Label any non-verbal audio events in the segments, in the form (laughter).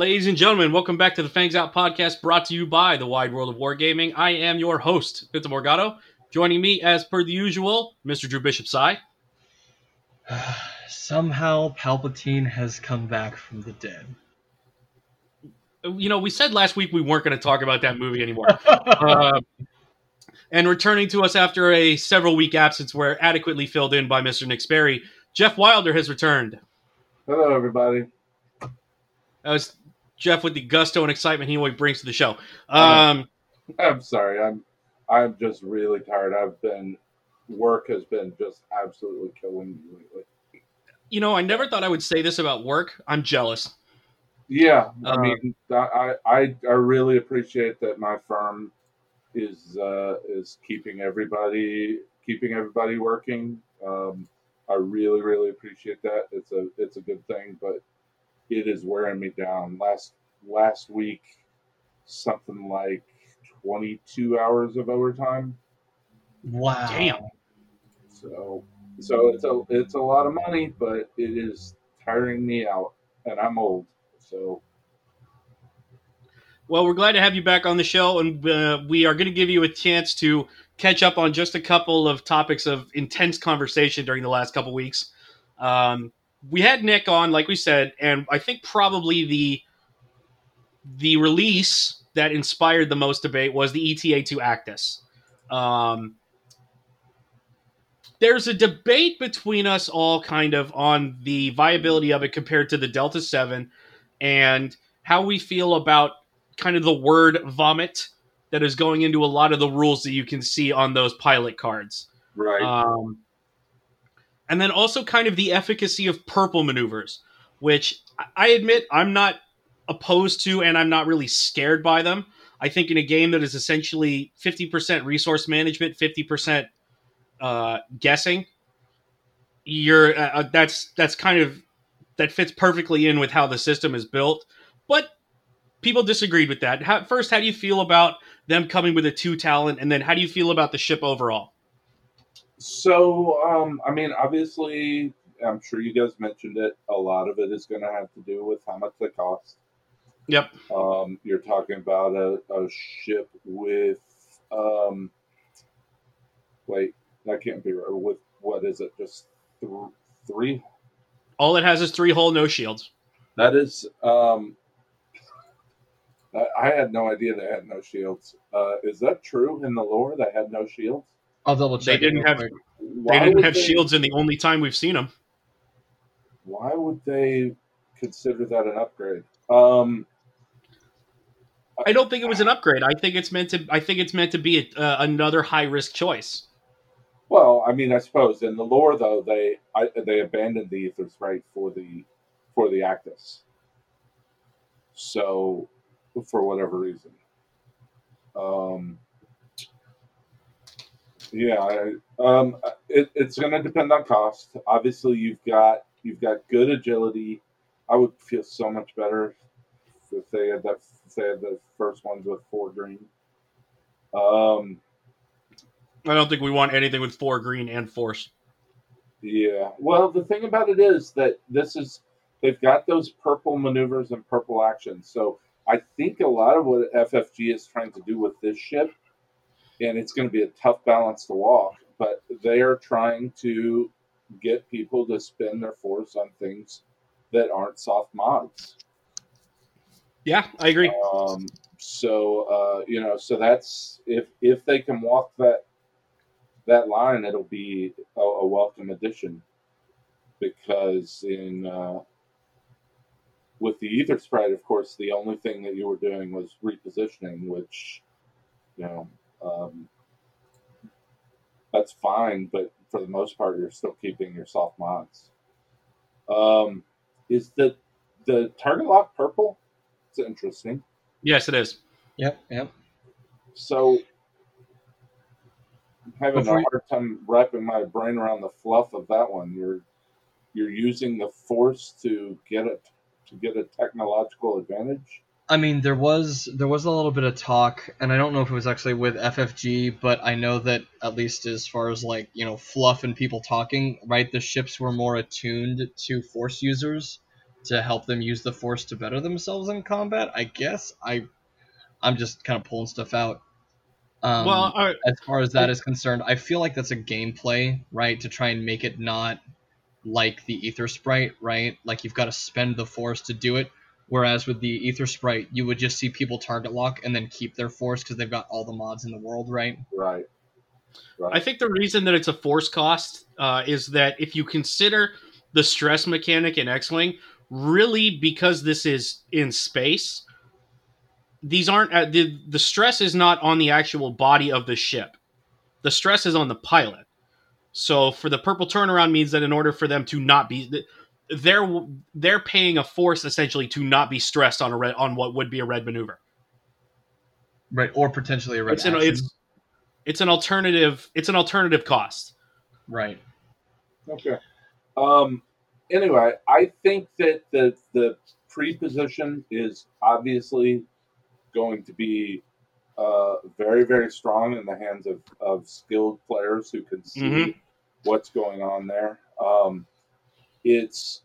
Ladies and gentlemen, welcome back to the Fangs Out podcast brought to you by the Wide World of Wargaming. I am your host, Pinto Morgado. Joining me, as per the usual, Mr. Drew Bishop Sai. (sighs) Somehow Palpatine has come back from the dead. You know, we said last week we weren't going to talk about that movie anymore. (laughs) uh, and returning to us after a several week absence, where adequately filled in by Mr. Nick Sperry, Jeff Wilder has returned. Hello, everybody. That was Jeff with the gusto and excitement he always brings to the show. Um, I'm sorry. I'm I'm just really tired. I've been work has been just absolutely killing me lately. you know, I never thought I would say this about work. I'm jealous. Yeah, I Uh, mean, I, I I really appreciate that my firm is uh, is keeping everybody keeping everybody working. Um, I really really appreciate that. It's a it's a good thing, but it is wearing me down. Last last week, something like twenty two hours of overtime. Wow. Damn. So so it's a it's a lot of money, but it is tiring me out, and I'm old. So Well, we're glad to have you back on the show, and uh, we are going to give you a chance to catch up on just a couple of topics of intense conversation during the last couple weeks. Um, we had Nick on, like we said, and I think probably the the release that inspired the most debate was the Eta-2 Actis. Um, there's a debate between us all, kind of, on the viability of it compared to the Delta Seven, and how we feel about kind of the word vomit that is going into a lot of the rules that you can see on those pilot cards. right. Um, and then also kind of the efficacy of purple maneuvers, which I admit I'm not opposed to and I'm not really scared by them. I think in a game that is essentially 50% resource management, 50% uh, guessing, you're uh, uh, that's that's kind of that fits perfectly in with how the system is built. But people disagreed with that. How, first, how do you feel about them coming with a two talent, and then how do you feel about the ship overall? So, um, I mean, obviously, I'm sure you guys mentioned it. A lot of it is going to have to do with how much they cost. Yep. Um, you're talking about a, a ship with, um, wait, that can't be right. With what is it? Just th- three? All it has is three hull, no shields. That is, um, I, I had no idea they had no shields. Uh, is that true in the lore? They had no shields. I'll double check. They didn't have- quick. They didn't would have shields in the only time we've seen them. Why would they consider that an upgrade? Um, I don't think it was an upgrade. I think it's meant to. I think it's meant to be a, uh, another high risk choice. Well, I mean, I suppose in the lore though they I, they abandoned the Aethersprite for the for the Actis. So, for whatever reason, um, yeah, I, um, it, it's going to depend on cost. Obviously, you've got you've got good agility. I would feel so much better if they had that. They had the first ones with four green. Um, I don't think we want anything with four green and force. Yeah. Well, the thing about it is that this is they've got those purple maneuvers and purple actions. So I think a lot of what FFG is trying to do with this ship, and it's going to be a tough balance to walk, but they are trying to get people to spend their force on things that aren't soft mods. Yeah, I agree. Um, so uh, you know, so that's if if they can walk that that line, it'll be a, a welcome addition. Because in uh, with the Aethersprite, of course, the only thing that you were doing was repositioning, which you know um, that's fine, but for the most part, you're still keeping your soft mods. Um, is the the target lock purple? It's interesting. Yes, it is. Yep, yep. So I'm having Before a hard time wrapping my brain around the fluff of that one. You're you're using the force to get it to get a technological advantage. I mean, there was there was a little bit of talk, and I don't know if it was actually with FFG, but I know that at least as far as like you know fluff and people talking, right? The ships were more attuned to force users, to help them use the force to better themselves in combat. I guess I I'm just kind of pulling stuff out. Um, well, all right. as far as that is concerned, I feel like that's a gameplay, right? To try and make it not like the Aethersprite, right? Like you've got to spend the force to do it. Whereas with the Aethersprite, you would just see people target lock and then keep their force because they've got all the mods in the world, right? Right. Right. I think the reason that it's a force cost uh, is that if you consider the stress mechanic in X-wing, really because this is in space, these aren't uh, the the stress is not on the actual body of the ship. The stress is on the pilot. So for the purple turnaround means that in order for them to not be they're they're paying a force essentially to not be stressed on a red on what would be a red maneuver. Right, or potentially a red It's an, it's it's an alternative it's an alternative cost. right. Okay. Um, anyway, I think that the the pre-position is obviously going to be uh, very very strong in the hands of, of skilled players who can see Mhm. what's going on there. Um, it's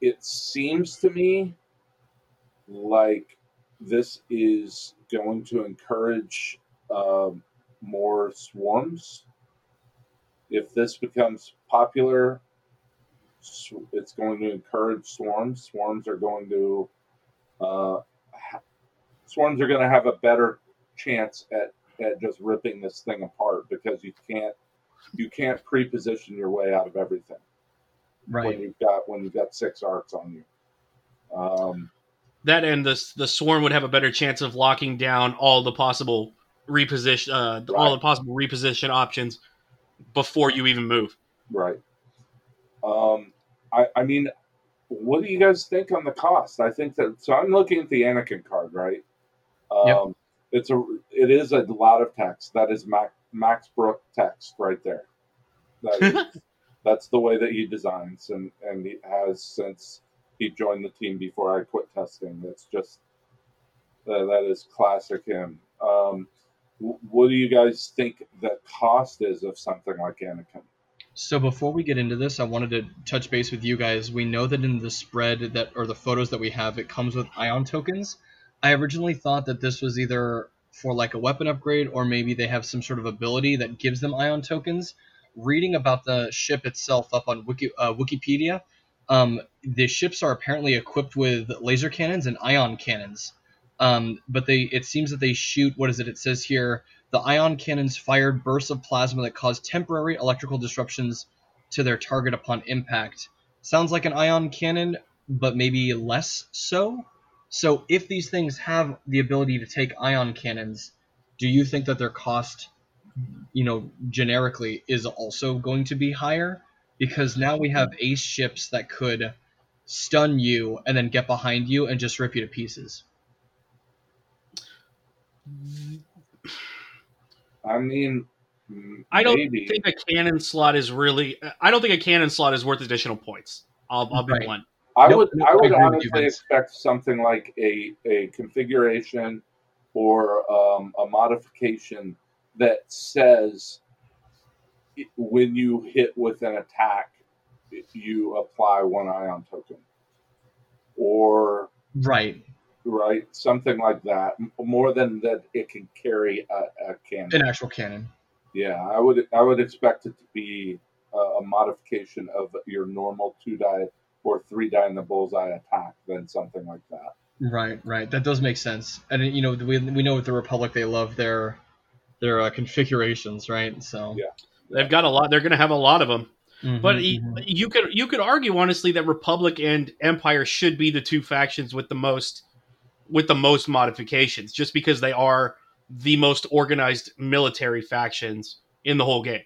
it seems to me like this is going to encourage um, more swarms if this becomes popular, it's going to encourage swarms. Swarms are going to uh, swarms are going to have a better chance at, at just ripping this thing apart because you can't you can't pre-position your way out of everything when you've got when you've got six arcs on you. Um, that and the the swarm would have a better chance of locking down all the possible reposition uh, all Right. the possible reposition options before you even move. Right. Um, I, I mean, what do you guys think on the cost? I think that so. I'm looking at the Anakin card, right? Um, Yep. It's a. It is a lot of text. That is Max Max Brooke text right there. That is, (laughs) that's the way that he designs, and and he has since he joined the team before I quit testing. It's just uh, that is classic him. Um, what do you guys think the cost is of something like Anakin? So before we get into this, I wanted to touch base with you guys. We know that in the spread that or the photos that we have, it comes with ion tokens. I originally thought that this was either for like a weapon upgrade or maybe they have some sort of ability that gives them ion tokens. Reading about the ship itself up on Wiki, uh, Wikipedia, um, the ships are apparently equipped with laser cannons and ion cannons. Um, but they it seems that they shoot what is it? It says here the ion cannons fired bursts of plasma that caused temporary electrical disruptions to their target upon impact. Sounds like an ion cannon, but maybe less so. So, if these things have the ability to take ion cannons, do you think that their cost, you know, generically is also going to be higher? Because now we have ace ships that could stun you and then get behind you and just rip you to pieces. Mm, I mean, I don't think a cannon slot is really. I don't think a cannon slot is worth additional points. I'll, I'll be Right. blunt. I Nope, would. nope, I I would agree with you, honestly Vince. expect something like a a configuration or um, a modification that says when you hit with an attack, you apply one ion token, or Right. Right something like that. More than that, it can carry a, a cannon. An actual cannon. Yeah, I would I would expect it to be a, a modification of your normal two die or three die in the bullseye attack than something like that. Right, right. That does make sense. And you know, we, we know with the Republic they love their their uh, configurations, right? So. Yeah. They've got a lot. They're going to have a lot of them. Mhm, But mhm. you could you could argue honestly that Republic and Empire should be the two factions with the most with the most modifications, just because they are the most organized military factions in the whole game.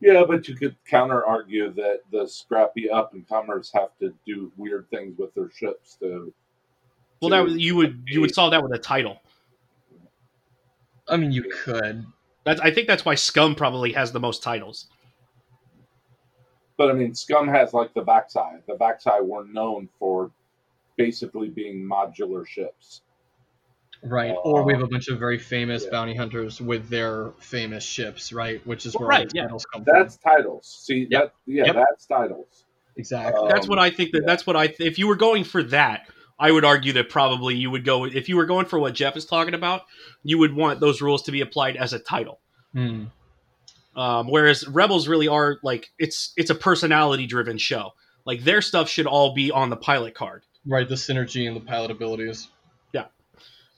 Yeah, but you could counter argue that the scrappy up and comers have to do weird things with their ships to. Well, to- that was- you would you would solve that with a title. I mean, you could. That's I think that's why Scum probably has the most titles. But I mean, Scum has like the backside. The backside were known for basically being modular ships. Right. or we Uh, have a bunch of very famous yeah. bounty hunters with their famous ships, right? Which is Well, where right, all the yeah. titles come That's titles. See Yep. that? Yeah, Yep. that's titles. Exactly. Um, That's what I think. That yeah. that's what I. If you were going for that, I would argue that probably you would go. If you were going for what Jeff is talking about, you would want those rules to be applied as a title. Hmm. Um, whereas Rebels really are like it's it's a personality driven show. Like their stuff should all be on the pilot card. Right, the synergy and the pilot abilities. Yeah.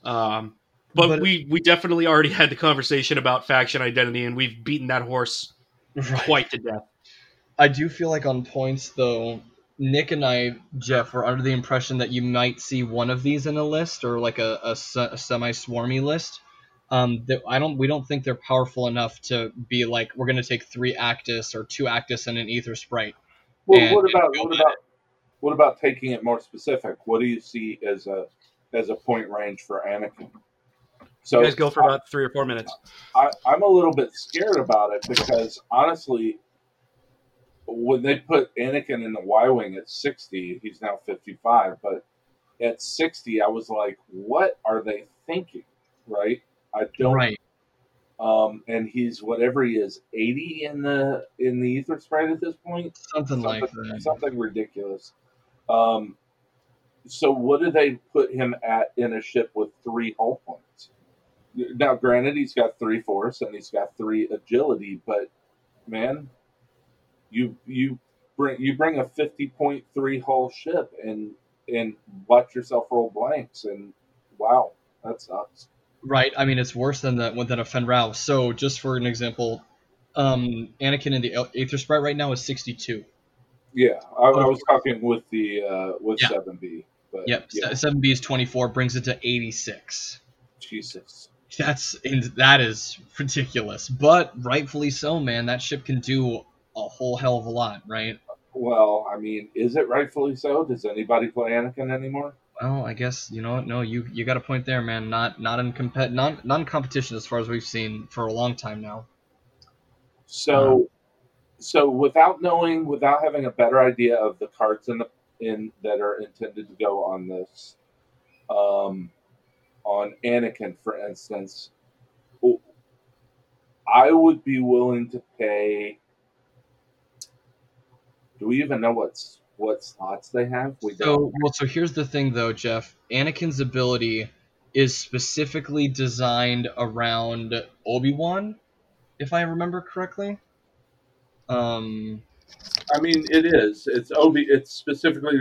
Um, but, But- we we definitely already had the conversation about faction identity, and we've beaten that horse (laughs) Right. quite to death. I do feel like on points though, Nick and I, Jeff, were under the impression that you might see one of these in a list or like a, a, a semi-swarmy list. Um, that I don't, we don't think they're powerful enough to be like we're gonna take three Actis or two Actis and an Aethersprite. Well, And- what about what with about what about taking it more specific? What do you see as a as a point range for Anakin? So You guys go for about three or four minutes. I, I'm a little bit scared about it because honestly, when they put Anakin in the Y wing at 60, he's now 55, but at 60, I was like, what are they thinking? Right? I don't. Right. Um, and he's whatever he is, 80 in the in the Aethersprite at this point. Something like that. something ridiculous. Um, so what do they put him at in a ship with three hull points? Now, granted, he's got three force and he's got three agility, but man, you you bring you bring a fifty point three hull ship and and watch yourself roll blanks and wow, that sucks. Right. I mean, it's worse than the than a Fenn Rau. So, just for an example, um, Anakin in the Aethersprite right now is 62. Yeah, I, I was talking with the uh, with Yeah. seven B, but Yep. yeah, Seven B is 24, brings it to 86. Jesus. That's in- that is ridiculous, but rightfully so, man. That ship can do a whole hell of a lot, right? Well, I mean, is it rightfully so? Does anybody play Anakin anymore? Well, I guess you know what? No, you you got a point there, man. Not not in compet non non competition as far as we've seen for a long time now. So, so without knowing, without having a better idea of the cards in the in that are intended to go on this, um, on Anakin, for instance, I would be willing to pay. Do we even know what's what slots they have? We So don't. well, so here's the thing though, Jeff. Anakin's ability is specifically designed around Obi Wan, if I remember correctly. Um, I mean, it is. It's Obi. It's specifically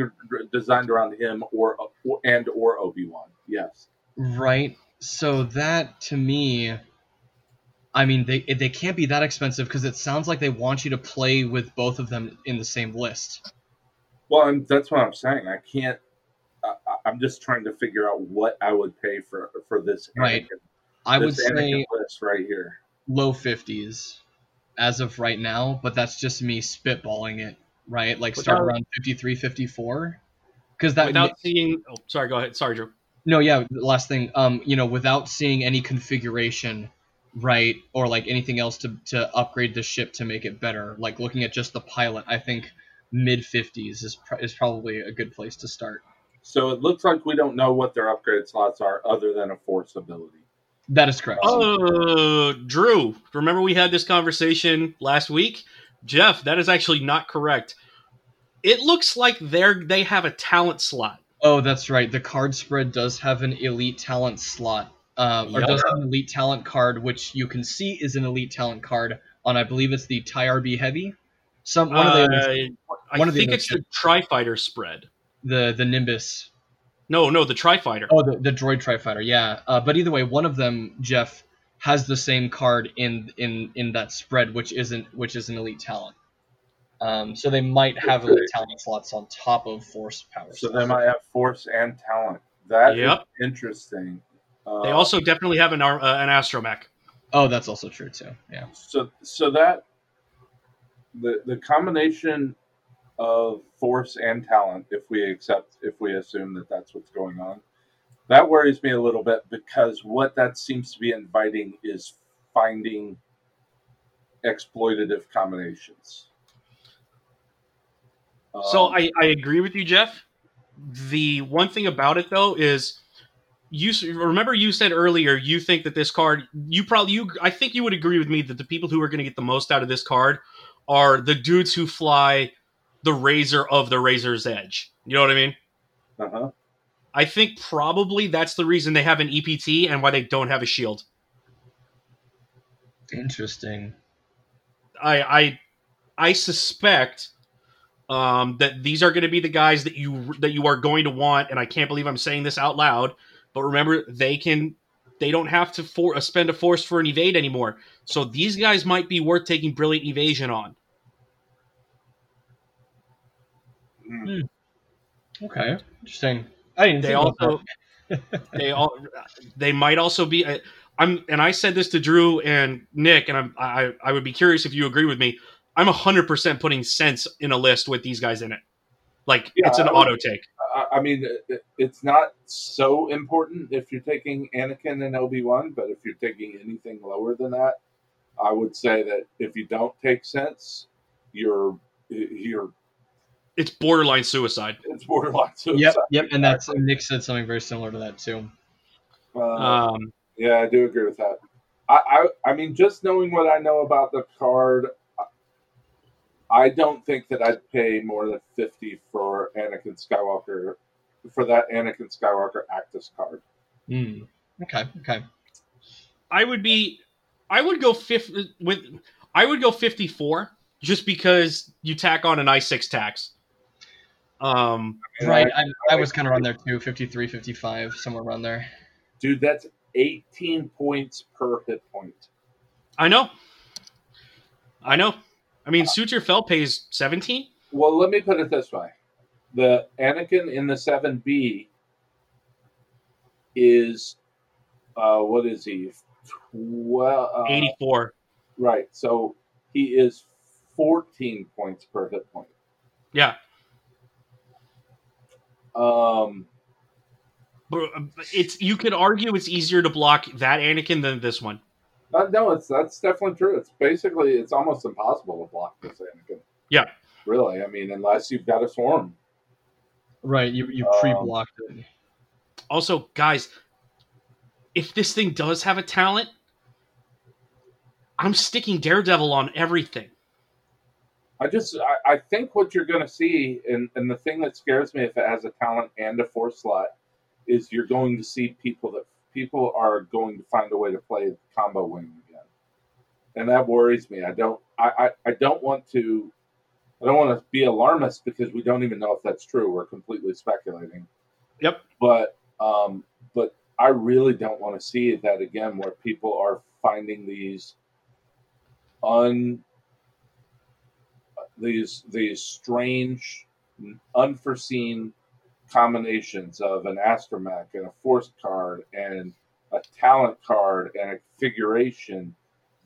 designed around him or and or Obi Wan. Yes. right. So that to me, I mean, they they can't be that expensive because it sounds like they want you to play with both of them in the same list. Well, and that's what I'm saying. I can't. I, I'm just trying to figure out what I would pay for for this Right. Anakin, I would Anakin say list right here. low 50s as of right now, but that's just me spitballing it, right? Like start Without- around 53, 54. Because that Without seeing, oh, sorry, go ahead. Sorry, Drew. no, yeah. Last thing, um, you know, without seeing any configuration, right, or like anything else to to upgrade the ship to make it better, like looking at just the pilot, I think mid 50s is pr- is probably a good place to start. So it looks like we don't know what their upgrade slots are, other than a force ability. That is correct. Oh, Drew, remember we had this conversation last week? Jeff, that is actually not correct. It looks like they're they have a talent slot. Oh, that's right. The card spread does have an elite talent slot, uh, or Yep. does have an elite talent card, which you can see is an elite talent card on. I believe it's the Tie RB Heavy. Some one of the Uh, I one of think other it's the Tri Fighter spread. the the Nimbus. No, no, the Tri Fighter. Oh, the, the Droid Tri Fighter. Yeah. Uh, but either way, one of them, Jeff, has the same card in in in that spread, which isn't which is an elite talent. Um, so they might have Okay. elite talent slots on top of Force power. So slots. they might have force and talent. That Yep. interesting. Uh, They also definitely have an uh, an astromech. Oh, that's also true too. Yeah. so so that the the combination of force and talent if we accept if we assume that that's what's going on that worries me a little bit because what that seems to be inviting is finding exploitative combinations So Um, I, I agree with you, Jeff. The one thing about it though is you remember you said earlier you think that this card you probably you I think you would agree with me that the people who are going to get the most out of this card are the dudes who fly the razor of the razor's edge. You know what I mean? Uh-huh. I think probably that's the reason they have an EPT and why they don't have a shield. Interesting. I I I suspect um, that these are going to be the guys that you that you are going to want, and I can't believe I'm saying this out loud. But remember, they can they don't have to for, uh, spend a force for an evade anymore. So these guys might be worth taking brilliant evasion on. Mm. Okay. Interesting. I didn't They also (laughs) they all they might also be. uh, I'm and I said this to Drew and Nick, and I'm, I I would be curious if you agree with me. I'm hundred percent putting sense in a list with these guys in it. Like Yeah, it's an I auto take. I, I mean, it's not so important if you're taking Anakin and Obi Wan, but if you're taking anything lower than that, I would say that if you don't take sense, you're you're It's borderline suicide. it's borderline suicide. Yep, yep, and that's Nick said something very similar to that too. Uh, Um, Yeah, I do agree with that. I, I, I mean, just knowing what I know about the card, I- I don't think that I'd pay more than fifty for Anakin Skywalker for that Anakin Skywalker Actis card. Hmm. Okay, okay. I would be, I would go fifth with, I would go fifty four just because you tack on an I six tax. Um, Right, I- I, I was kind of around there too, 53, 55, somewhere around there. dude, that's eighteen points per hit point. I know, I know. I mean, Soontir Fel pays seventeen. Well, let me put it this way: the Anakin in the seven B is, uh, what is he? Well, uh, 84. Right. So he is 14 points per hit point. Yeah, Um, but it's you could argue it's easier to block that Anakin than this one. uh, no, it's that's definitely true. It's basically it's almost impossible to block this Anakin. Yeah. Really, I mean, unless you've got a swarm. Right, you you Um, pre-blocked it. Also, guys, if this thing does have a talent, I'm sticking Daredevil on everything. I just I, I think what you're going to see, and and the thing that scares me if it has a talent and a force slot, is you're going to see people that people are going to find a way to play combo wing again, and that worries me. I don't I I, I don't want to. I don't want to be alarmist because we don't even know if that's true. We're completely speculating. Yep. But um, but I really don't want to see that again, where people are finding these un these these strange, unforeseen combinations of an astromech and a force card and a talent card and a configuration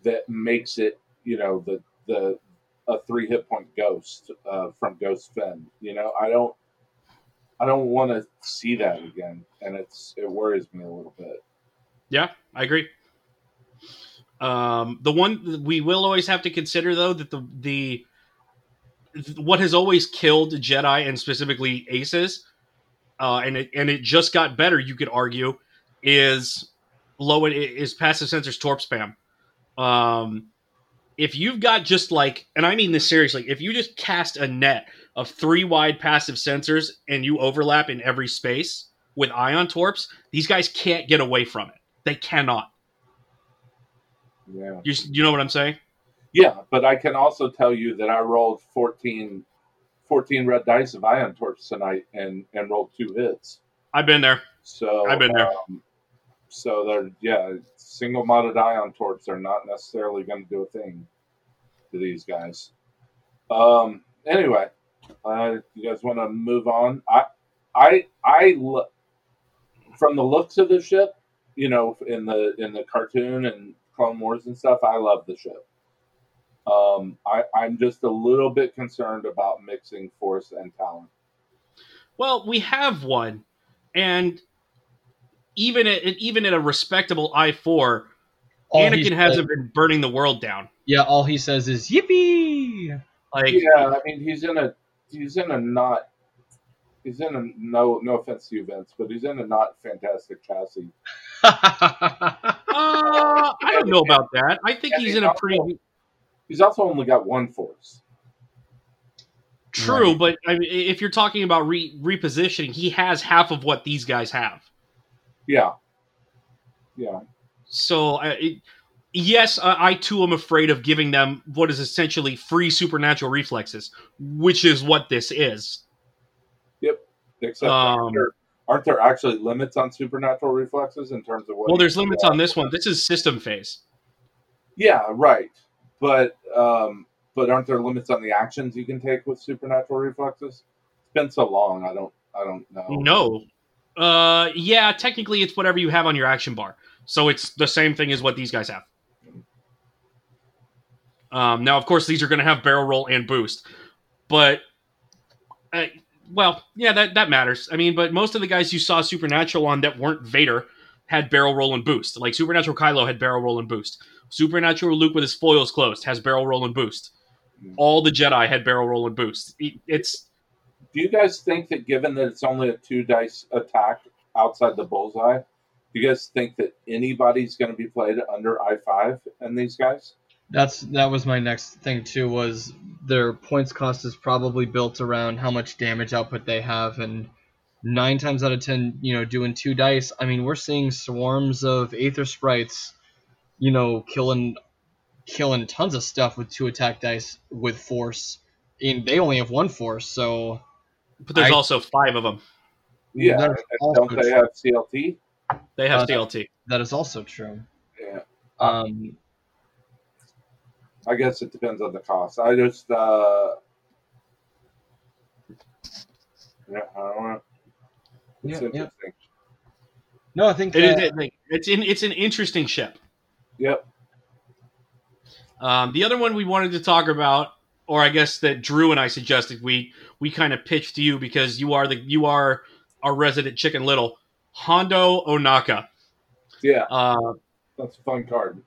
that makes it, you know, the the a three hit point ghost uh, from Ghost Finn. You know, I don't I don't want to see that again, and it's it worries me a little bit. Yeah, I agree. Um, the one we will always have to consider, though, that the the what has always killed Jedi and specifically Aces, uh, and it and it just got better. You could argue is low is passive sensors torp spam. Um, if you've got just like, and I mean this seriously, if you just cast a net of three wide passive sensors and you overlap in every space with ion torps, these guys can't get away from it. They cannot. Yeah. You, you know what I'm saying? Yeah, but I can also tell you that I rolled 14, 14 red dice of ion torps tonight and and rolled two hits. I've been there. So I've been there. Um, so they're yeah, single modded ion torps are not necessarily going to do a thing to these guys. Um. Anyway, uh, you guys want to move on? I I I look from the looks of the ship, you know, in the in the cartoon and Clone Wars and stuff. I love the ship. Um, I, I'm just a little bit concerned about mixing force and talent. Well, we have one, and even at even at a respectable I four, Anakin said- hasn't been burning the world down. Yeah, all he says is "Yippee!" Like, yeah, I mean he's in a he's in a not he's in a no no offense to you Vince, but he's in a not fantastic chassis. (laughs) uh, I don't know about that. I think he's in a pretty. He's also only got one force. True, Right. but I mean, if you're talking about re- repositioning, he has half of what these guys have. Yeah. Yeah. So, I it, yes, I, I too am afraid of giving them what is essentially free supernatural reflexes, which is what this is. Yep. Except Um, aren't, there, aren't there actually limits on supernatural reflexes in terms of what? Well, there's limits on this one. This is system phase. Yeah, right. But um, but aren't there limits on the actions you can take with supernatural reflexes? It's been so long. I don't. I don't know. No. Uh, yeah, technically it's whatever you have on your action bar. So it's the same thing as what these guys have. Um, now, of course, these are going to have barrel roll and boost, but uh, well, yeah, that that matters. I mean, but most of the guys you saw Supernatural on that weren't Vader had barrel roll and boost. Like Supernatural Kylo had barrel roll and boost. Supernatural Luke with his foils closed has barrel roll and boost. Mm-hmm. All the Jedi had barrel roll and boost. It's Do you guys think that given that it's only a two dice attack outside the bullseye, do you guys think that anybody's going to be played under I five and these guys? That's that was my next thing too. Was their points cost is probably built around how much damage output they have, and nine times out of ten, you know, doing two dice. I mean, we're seeing swarms of Aethersprites, you know, killing killing tons of stuff with two attack dice with force. And they only have one force, so but there's I- also five of them. Yeah, That's and also don't they true. have CLT? They have Uh, CLT. that is also true. Yeah, Um, I guess it depends on the cost. I just, uh, yeah, I don't know. It's Yeah, yeah. no, I think It is. uh, it- like, it's in. It's an interesting ship. Yep. Um, the other one we wanted to talk about, or I guess that Drew and I suggested we we kind of pitched to you because you are the you are our resident Chicken Little, Hondo Ohnaka. Yeah, Uh, that's a fun card.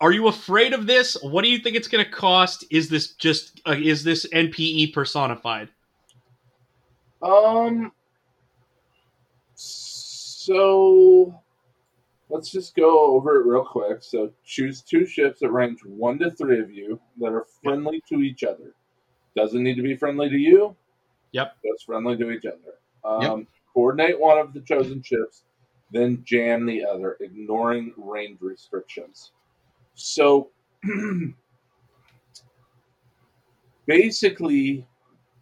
are you afraid of this? What do you think it's going to cost? Is this just uh, is this NPE personified? Um. So let's just go over it real quick. So choose two ships that range one to three of you that are friendly to each other. Doesn't need to be friendly to you. Yep. Just friendly to each other. Um, Yep. Coordinate one of the chosen ships, then jam the other, ignoring range restrictions. So (clears throat) basically,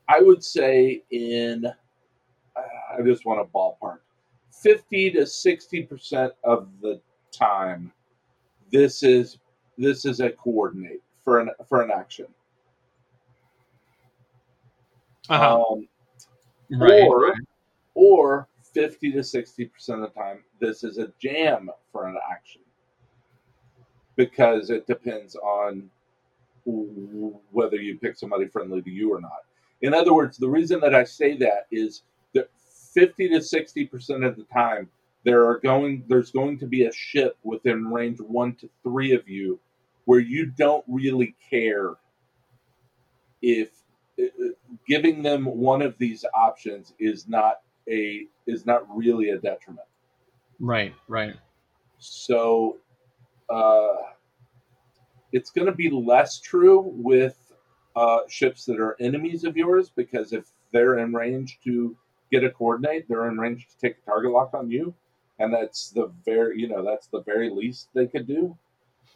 I would say in uh, I just want a ballpark. 50 to 60% of the time this is this is a coordinate for an for an action. Uh-huh. Um, right, or or 50 to 60% of the time this is a jam for an action. Because it depends on whether you pick somebody friendly to you or not. In other words, the reason that I say that is that 50 to 60% of the time there are going there's going to be a ship within range 1 to 3 of you where you don't really care if uh, giving them one of these options is not a is not really a detriment. right, right. So uh, it's going to be less true with uh, ships that are enemies of yours because if they're in range to get a coordinate, they're in range to take a target lock on you, and that's the very you know that's the very least they could do.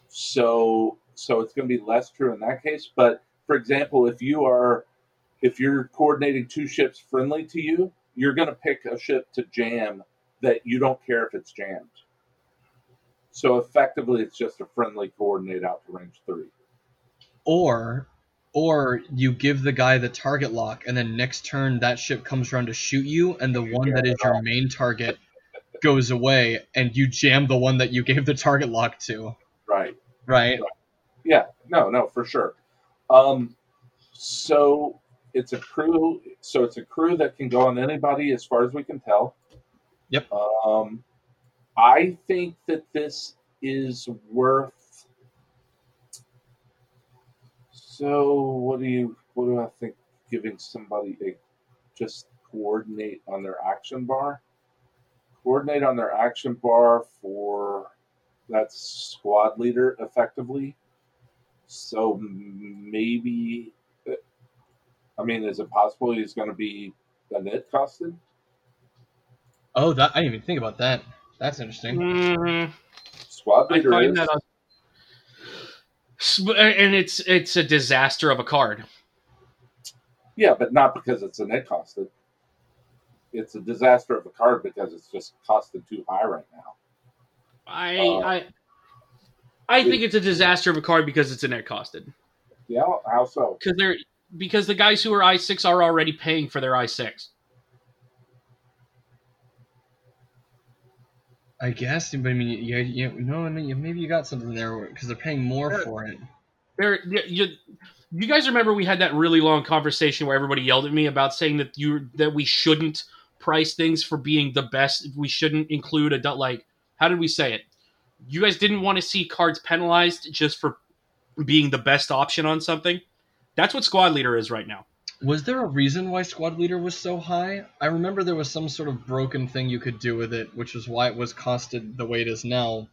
So so it's going to be less true in that case. But for example, if you are if you're coordinating two ships friendly to you, you're going to pick a ship to jam that you don't care if it's jammed. So effectively, it's just a friendly coordinate out to range three. Or or you give the guy the target lock and then next turn that ship comes around to shoot you and the one that is your main target goes away and you jam the one that you gave the target lock to. Right. Right? Yeah. No. No. For sure. Um, so it's a crew. So it's a crew that can go on anybody, as far as we can tell. Yep. Um, I think that this is worth. So what do you? What do I think? Giving somebody a just coordinate on their action bar. Coordinate on their action bar for that squad leader effectively. So maybe I mean, is it possible he's going to be a net costed? Oh, that I didn't even think about that. That's interesting. Mhm. Squad I leader find is. that on- S- and it's it's a disaster of a card. Yeah, but not because it's a net costed. It's a disaster of a card because it's just costed too high right now. I Uh, I I think it's a disaster of a card because it's a net costed. Yeah, how so? Because they're because the guys who are I six are already paying for their I six. I guess, but I mean, you, you, no, no, you, maybe you got something there because they're paying more Yeah. for it. There, you, you guys remember we had that really long conversation where everybody yelled at me about saying that you that we shouldn't price things for being the best. We shouldn't include a like. How did we say it? You guys didn't want to see cards penalized just for being the best option on something. That's what squad leader is right now. Was there a reason why squad leader was so high? I remember there was some sort of broken thing you could do with it, which is why it was costed the way it is now.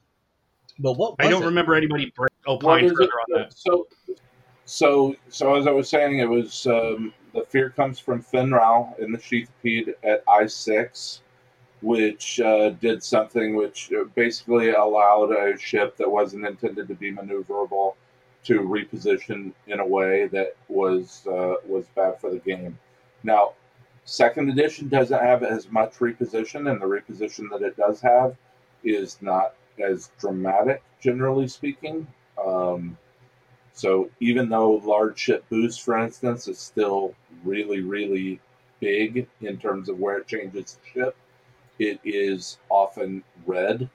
But what was I don't it? remember anybody break, What opine further it? on that. So, so, so as I was saying, it was um, the fear comes from Fenn Rau in the Sheathipede at I six, which uh, did something which uh, basically allowed a ship that wasn't intended to be maneuverable to reposition in a way that was uh, was bad for the game. Now, second edition doesn't have as much reposition, and the reposition that it does have is not as dramatic, generally speaking. Um, so even though large ship boost, for instance, is still really, really big in terms of where it changes the ship, it is often red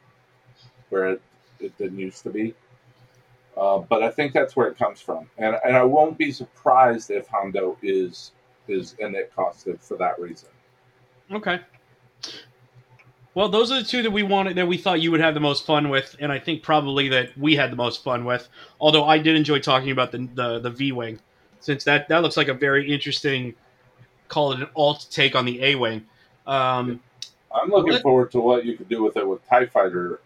where it, it didn't used to be. Uh, but I think that's where it comes from, and and I won't be surprised if Hondo is is in it costed for that reason. Okay. Well, those are the two that we wanted that we thought you would have the most fun with, and I think probably that we had the most fun with. Although I did enjoy talking about the the, the V wing, since that that looks like a very interesting, call it an alt take on the A wing. Um, I'm looking forward to what you could do with it with Tie Fighter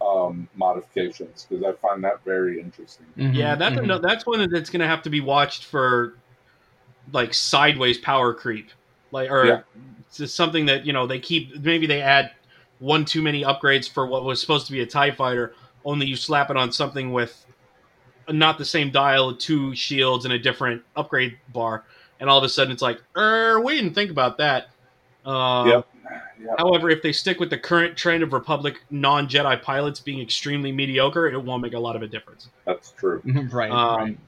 um, modifications because I find that very interesting. Mhm, yeah, that's mhm. ano- that's one that's going to have to be watched for like sideways power creep, like or Yeah. just something that you know they keep. Maybe they add one too many upgrades for what was supposed to be a Tie Fighter. Only you slap it on something with not the same dial, two shields, and a different upgrade bar, and all of a sudden it's like, er, we didn't think about that. Uh, Yep. Yeah. However, if they stick with the current trend of Republic non Jedi pilots being extremely mediocre, it won't make a lot of a difference. That's true. (laughs) right, Um, right.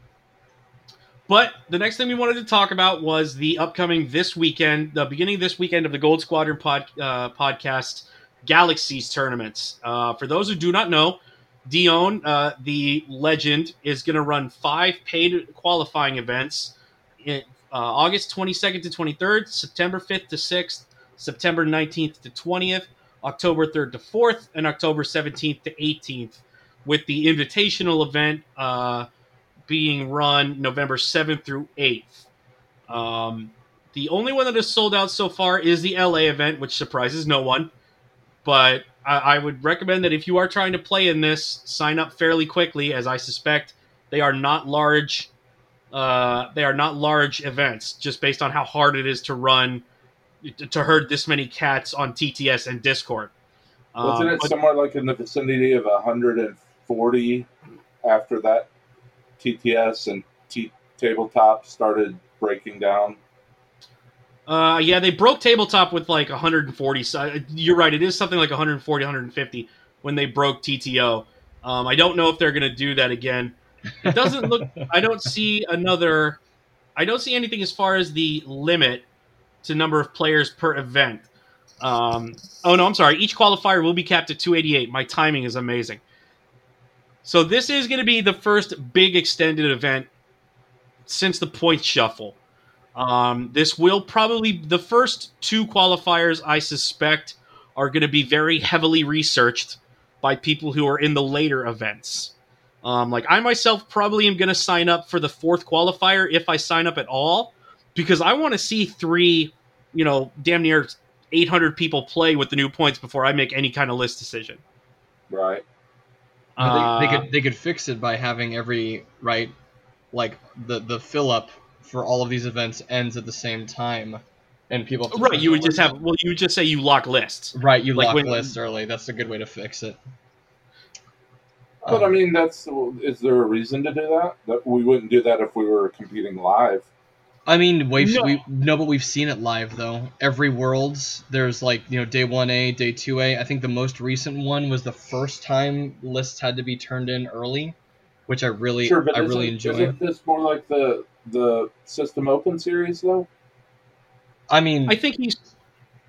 But the next thing we wanted to talk about was the upcoming this weekend, the beginning of this weekend of the Gold Squadron pod, uh, podcast Galaxies tournaments. Uh, for those who do not know, Dion, uh, the legend, is going to run five paid qualifying events in uh, August 22nd to 23rd, September 5th to 6th, September 19th to 20th, October 3rd to 4th, and October 17th to 18th, with the invitational event. Uh, being run November 7th through 8th. Um, the only one that is sold out so far is the LA event, which surprises no one. But I, I would recommend that if you are trying to play in this, sign up fairly quickly, as I suspect they are not large. Uh, they are not large events, just based on how hard it is to run to herd this many cats on TTS and Discord. Wasn't Um, it but- somewhere like in the vicinity of 140 after that TTS and T tabletop started breaking down? Uh, yeah, they broke tabletop with like 140. So uh, you're right. It is something like 140, 150 when they broke TTO. Um, I don't know if they're going to do that again. It doesn't look. I don't see another. I don't see anything as far as the limit to number of players per event. Um, oh no, I'm sorry. Each qualifier will be capped at 288. My timing is amazing. So this is going to be the first big extended event since the point shuffle. Um, this will probably the first two qualifiers. I suspect are going to be very heavily researched by people who are in the later events. Um, like I myself probably am going to sign up for the fourth qualifier if I sign up at all, because I want to see three, you know, damn near 800 people play with the new points before I make any kind of list decision. Right. But they, they Uh, could they could fix it by having every right, like the the fill up for all of these events ends at the same time, and people have to Right, you would just have well, you would just say you lock lists. right. You like lock when- lists early. That's a good way to fix it. But I Um, mean, that's is there a reason to do that? That we wouldn't do that if we were competing live. I mean, we've, No. we no, but we've seen it live though. Every worlds, there's like you know day one A, day two A. I think the most recent one was the first time lists had to be turned in early, which I really, sure, but I isn't, really enjoy. isn't this more like the the System Open series though? I mean, I think he's.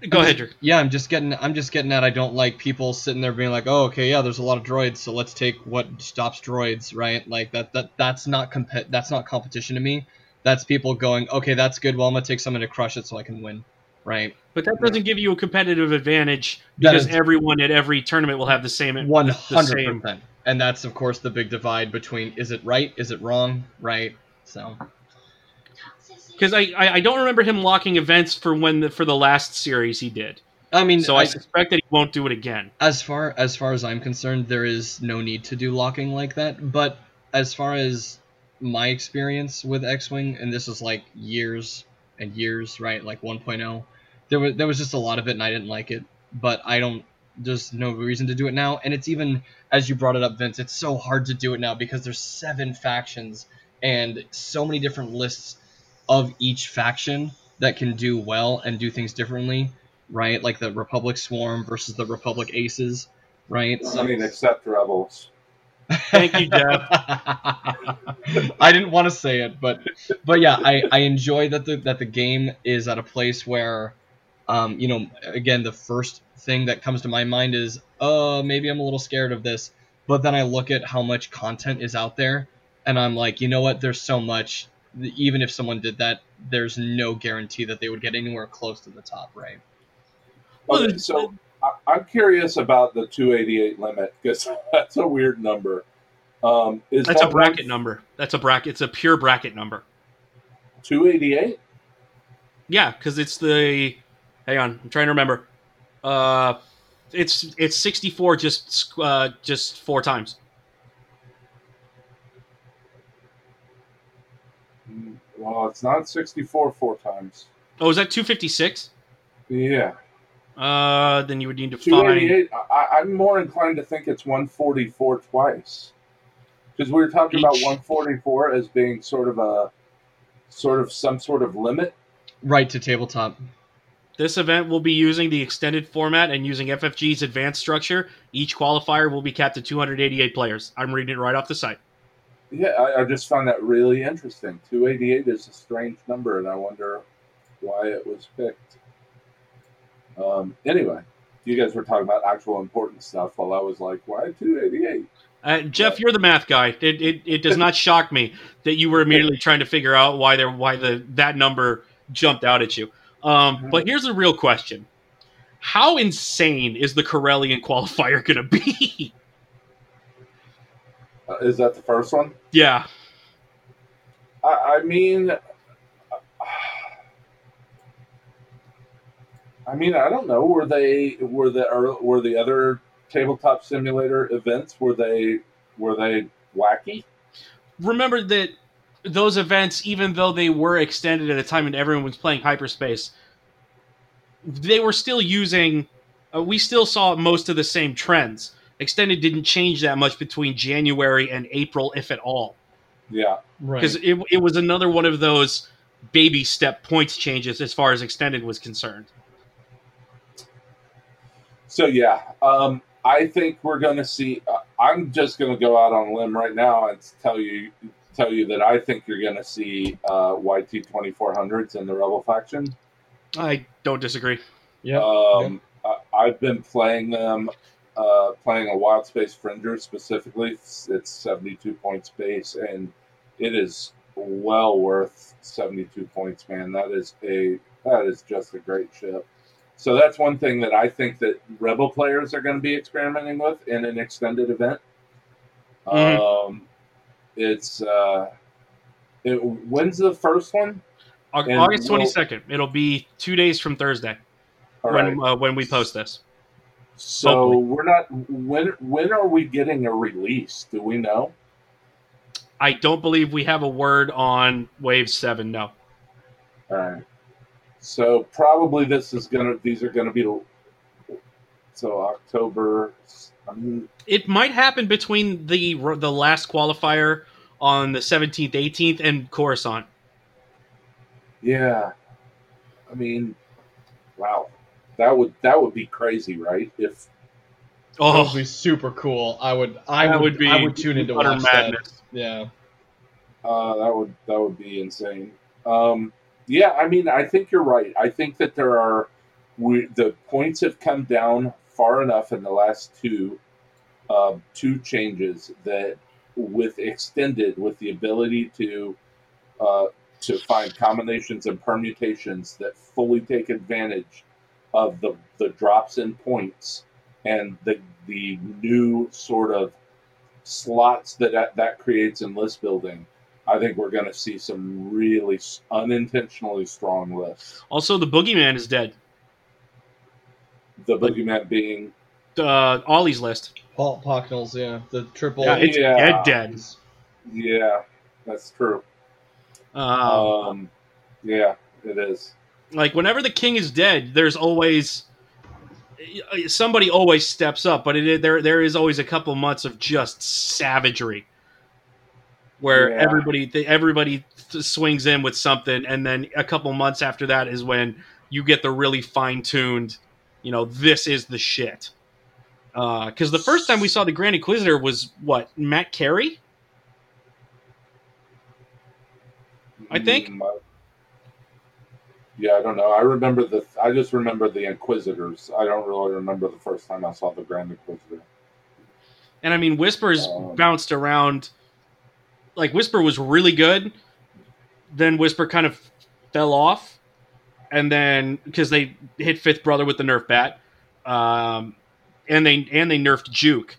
Go I'm ahead, just- Drew. Yeah, I'm just getting, I'm just getting at. I don't like people sitting there being like, oh, okay, yeah, there's a lot of droids, so let's take what stops droids, right? Like that, that, that's not comp, that's not competition to me. That's people going, okay, that's good. Well, I'm gonna take someone to crush it so I can win, right? But that doesn't give you a competitive advantage because is- everyone at every tournament will have the same. One hundred percent, And that's of course the big divide between is it right, is it wrong, right? So Because I, I I don't remember him locking events for when the for the last series he did. I mean, So I suspect that he won't do it again. as far as far as I'm concerned, there is no need to do locking like that. But as far as my experience with X-wing, and this was like years and years, right? Like 1.0, there was there was just a lot of it, and I didn't like it. But I don't. There's no reason to do it now, and it's even as you brought it up, Vince. It's so hard to do it now because there's seven factions and so many different lists of each faction that can do well and do things differently right? Like the Republic Swarm versus the Republic Aces, right? I mean, except Rebels. Thank you, Jeff. (laughs) I didn't want to say it, but but yeah, I, I enjoy that the that the game is at a place where, um, you know, again, the first thing that comes to my mind is, uh, maybe I'm a little scared of this, but then I look at how much content is out there, and I'm like, you know what? There's so much. Even if someone did that, there's no guarantee that they would get anywhere close to the top, right? Well, Okay, so I, I'm curious about the 288 limit because (laughs) that's a weird number. Um, is That's a bracket one- number. That's a bracket. It's a pure bracket number. 288? Yeah, because it's the. Hang on, I'm trying to remember. Uh, it's it's 64 just uh, just four times. Mm, Well, it's not 64 four times. Oh, is that 256? Yeah. Uh, then you would need to find. 288. I, I'm more inclined to think it's 144 twice. Because we were talking about 144 as being sort of a sort of some sort of limit. Right to tabletop. This event will be using the extended format and using FFG's advanced structure. Each qualifier will be capped at 288 players. I'm reading it right off the site. Yeah, I, I just found that really interesting. 288 is a strange number, and I wonder why it was picked. Um, anyway, you guys were talking about actual important stuff while I was like, why 288? Uh, Jeff, you're the math guy. It, it, it does not (laughs) shock me that you were immediately trying to figure out why there why the that number jumped out at you. Um, but here's a real question: How insane is the Corellian qualifier (laughs) going to be? Uh, is that the first one? yeah, I, I mean, I mean, I don't know. Were they were the ear- were the other tabletop simulator events were they were they wacky? remember that those events, even though they were extended at a time when everyone was playing hyperspace, they were still using. Uh, we still saw most of the same trends. Extended didn't change that much between January and April, if at all. Yeah. Right. because it, it was another one of those baby step points changes as far as extended was concerned. So yeah, um, I think we're going to see. Uh, I'm just going to go out on a limb right now and tell you tell you that I think you're going to see uh, YT 2400s in the Rebel faction. I don't disagree. yeah. Um, I, I've been playing them, uh, playing a Wild Space Fringer specifically. It's, it's 72 points base, and it is well worth 72 points, man. That is a that is just a great ship. So that's one thing that I think that Rebel players are going to be experimenting with in an extended event. Mhm. Um, it's uh, it, when's the first one? August we'll- twenty second. It'll be two days from Thursday when right. uh, when we post this. So Hopefully. we're not when when are we getting a release? Do we know? I don't believe we have a word on Wave Seven. No. All right. So probably this is gonna. These are gonna be. So October. I mean, It might happen between the the last qualifier on the 17th, 18th, and Coruscant. yeah. I mean, wow. That would that would be crazy, right? If oh, That would be super cool. I would. I would, would be I would tune into utter watch that. madness. Yeah. Uh, that would that would be insane. Um, yeah, I mean, I think you're right. I think that there are we, the points have come down far enough in the last two uh, two changes that with extended with the ability to uh, to find combinations and permutations that fully take advantage of the the drops in points and the the new sort of slots that, that creates in list building. I think we're going to see some really unintentionally strong lists. Also, the Boogeyman is dead. The boogeyman being Uh, Ollie's list. Paul Pocknells, yeah. The triple. Yeah, it's Yeah. dead, dead. yeah, that's true. Um, Um, yeah, it is. like whenever the king is dead, there's always somebody always steps up, but it there there is always a couple months of just savagery where Yeah. everybody th- everybody th- swings in with something, and then a couple months after that is when you get the really fine tuned. You know, this is the shit. Because the first time we saw the Grand Inquisitor was what Matt Carey. I think- Mm, uh, yeah, I don't know. I remember the. I just remember the Inquisitors. I don't really remember the first time I saw the Grand Inquisitor. And I mean, Whispers Um, bounced around. Like Whisper was really good, then Whisper kind of fell off, and then because they hit Fifth Brother with the Nerf bat, um, and they and they nerfed Juke,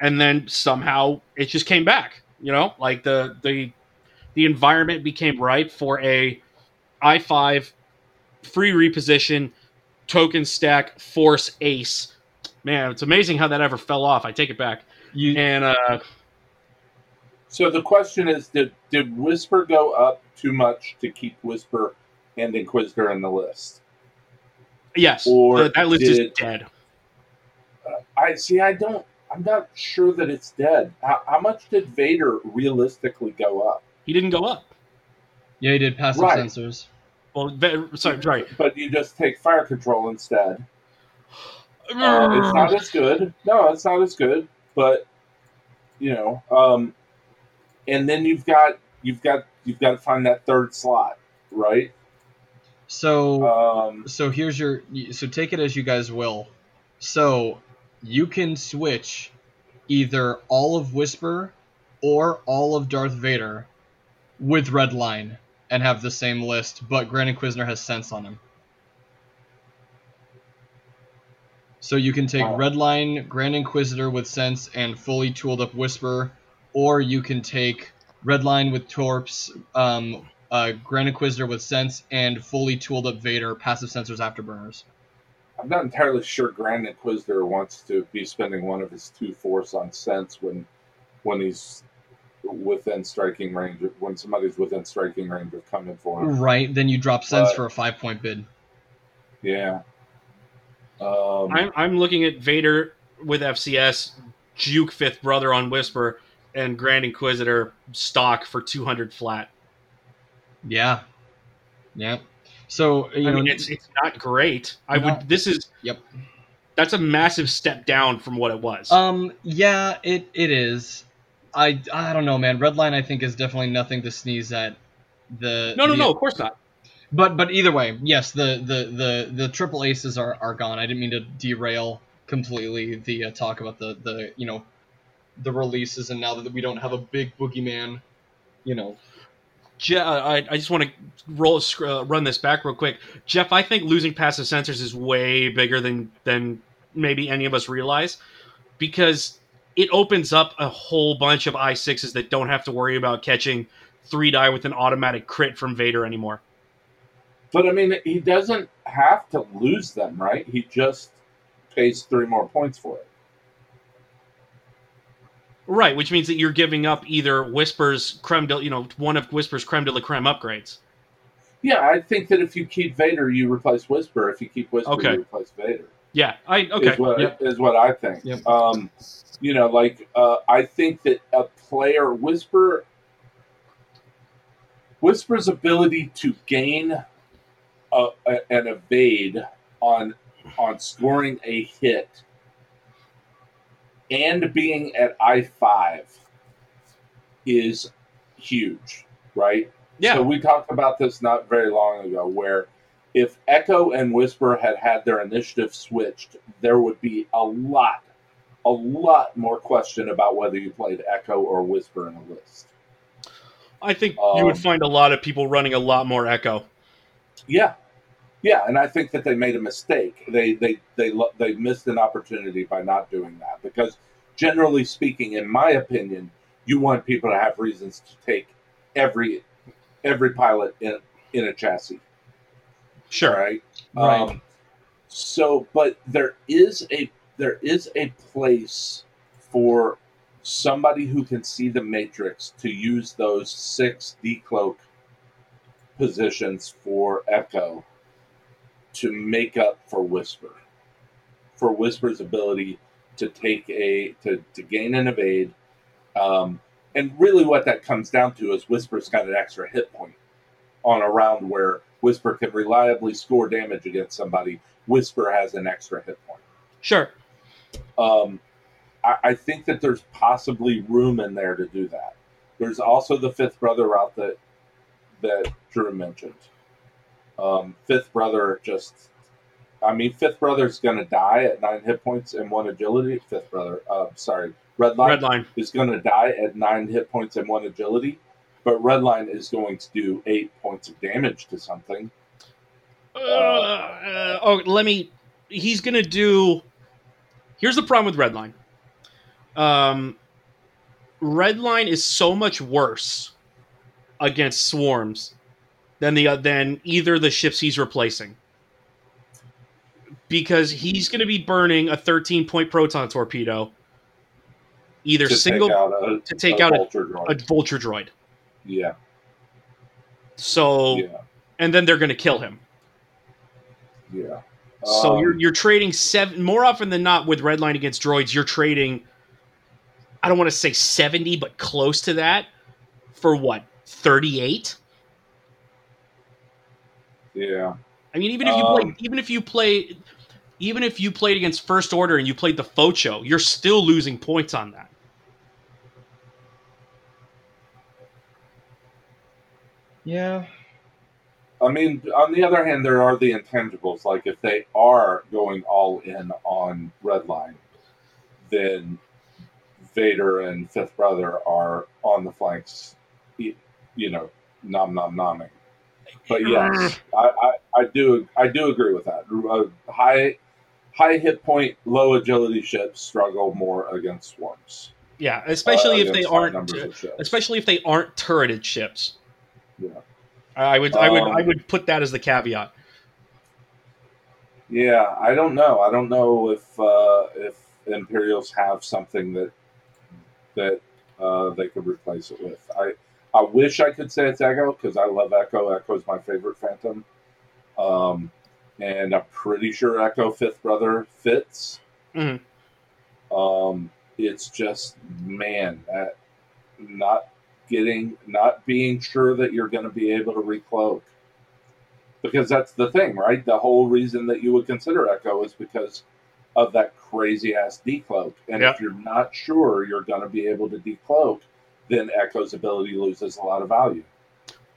and then somehow it just came back. You know, like the the the environment became ripe for a I five free reposition token stack force ace. Man, it's amazing how that ever fell off. I take it back. You, And uh, So the question is, did did Whisper go up too much to keep Whisper and Inquisitor in the list? yes, Or the- that list is did- dead. I see. I don't. I'm not sure that it's dead. How, how much did Vader realistically go up? He didn't go up. yeah, he did passive Right. sensors. Well, ve- sorry, sorry. But you just take fire control instead. Uh, it's not as good. No, it's not as good. But you know, um, and then you've got you've got you've got to find that third slot, right? So, Um, so here's your. So take it as you guys will. So you can switch either all of Whisper or all of Darth Vader with Red Line and have the same list, but Grand Inquisitor has sense on him. So you can take Oh. Red Line, Grand Inquisitor with sense, and fully tooled up Whisper, or you can take Red Line with Torps, um, uh, Grand Inquisitor with sense, and fully tooled up Vader, passive sensors afterburners. I'm not entirely sure Grand Inquisitor wants to be spending one of his two force on sense when when he's within striking range. When somebody's within striking range of coming for him. Right, then you drop sense But- for a five point bid. Yeah. Um, I'm, I'm looking at Vader with FCS, Juke Fifth Brother on Whisper, and Grand Inquisitor stock for 200 flat. Yeah. Yeah. So you I know, mean, it's it's not great. I would. This is. Yep. That's a massive step down from what it was. um, yeah, it it is. I I don't know, man. Redline, I think, is definitely nothing to sneeze at. The no, no, the- no. Of course not. But but either way, yes, the the the the triple aces are are gone. I didn't mean to derail completely the uh, talk about the the you know the releases and now that we don't have a big boogeyman, you know. Je- uh, I, I just want to roll uh, run this back real quick, Jeff. I think losing passive sensors is way bigger than than maybe any of us realize, because it opens up a whole bunch of i sixes that don't have to worry about catching three die with an automatic crit from Vader anymore. but I mean, he doesn't have to lose them, right? He just pays three more points for it. Right, which means that you're giving up either Whisper's creme de, you know, one of Whisper's creme de la creme upgrades. Yeah, I think that if you keep Vader, you replace Whisper. If you keep Whisper, Okay. you replace Vader. Yeah, I okay. Is what, Yep. is what I think. Yep. Um, you know, like uh, I think that a player Whisper Whisper's ability to gain a, a, an evade on on scoring a hit and being at I five is huge, right? Yeah, So we talked about this not very long ago, where if Echo and Whisper had had their initiative switched, there would be a lot, a lot more question about whether you played Echo or Whisper in a list. I think you would um, find a lot of people running a lot more Echo. Yeah, yeah, and I think that they made a mistake. They they they they missed an opportunity by not doing that because, generally speaking, in my opinion, you want people to have reasons to take every every pilot in in a chassis. Sure. right? Right. Um, so, but there is a there is a place for somebody who can see the matrix to use those six decloak positions for Echo to make up for Whisper, for Whisper's ability to take a to to gain an evade. Um, and really, what that comes down to is Whisper's got an extra hit point on a round where Whisper can reliably score damage against somebody. Whisper has an extra hit point. Sure. Um, I, I think that there's possibly room in there to do that. There's also the fifth brother route that that Drew mentioned. Um, fifth brother just, I mean, fifth brother's going to die at nine hit points and one agility. Fifth brother, uh, sorry, red line Red line. is going to die at nine hit points and one agility, but Redline is going to do eight points of damage to something. Uh, uh, oh, let me. He's gonna do. Here's the problem with Redline. Um, Redline is so much worse against swarms than the than either the ships he's replacing. Because he's going to be burning a 13 point proton torpedo, either to single take a, to take a out a, vulture droid. a vulture droid. yeah, So yeah, and then they're going to kill him. yeah. So Um, you're you're trading seven more often than not with redline against droids. You're trading. I don't want to say seventy, but close to that. For what? Thirty eight. Yeah. I mean, even if you play, Um, even if you play, even if you played against First Order and you played the Focho, you're still losing points on that. Yeah. I mean, on the other hand, there are the intangibles. Like if they are going all in on Redline, then Vader and Fifth Brother are on the flanks, you know, nom nom nomming. But yes, I, I, I do I do agree with that. Uh, high high hit point, low agility ships struggle more against swarms, Yeah, especially uh, if they aren't, numbers of ships. especially if they aren't turreted ships. Yeah. I would, I would, Um, I would put that as the caveat. Yeah, I don't know. I don't know if uh, if Imperials have something that that uh, they could replace it with. I I wish I could say it's Echo because I love Echo. Echo is my favorite Phantom, um, and I'm pretty sure Echo Fifth Brother fits. Mhm. Um, it's just man, that not getting not being sure that you're going to be able to recloak because that's the thing, right? The whole reason that you would consider Echo is because of that crazy ass decloak. And Yep. if you're not sure you're going to be able to decloak, then Echo's ability loses a lot of value.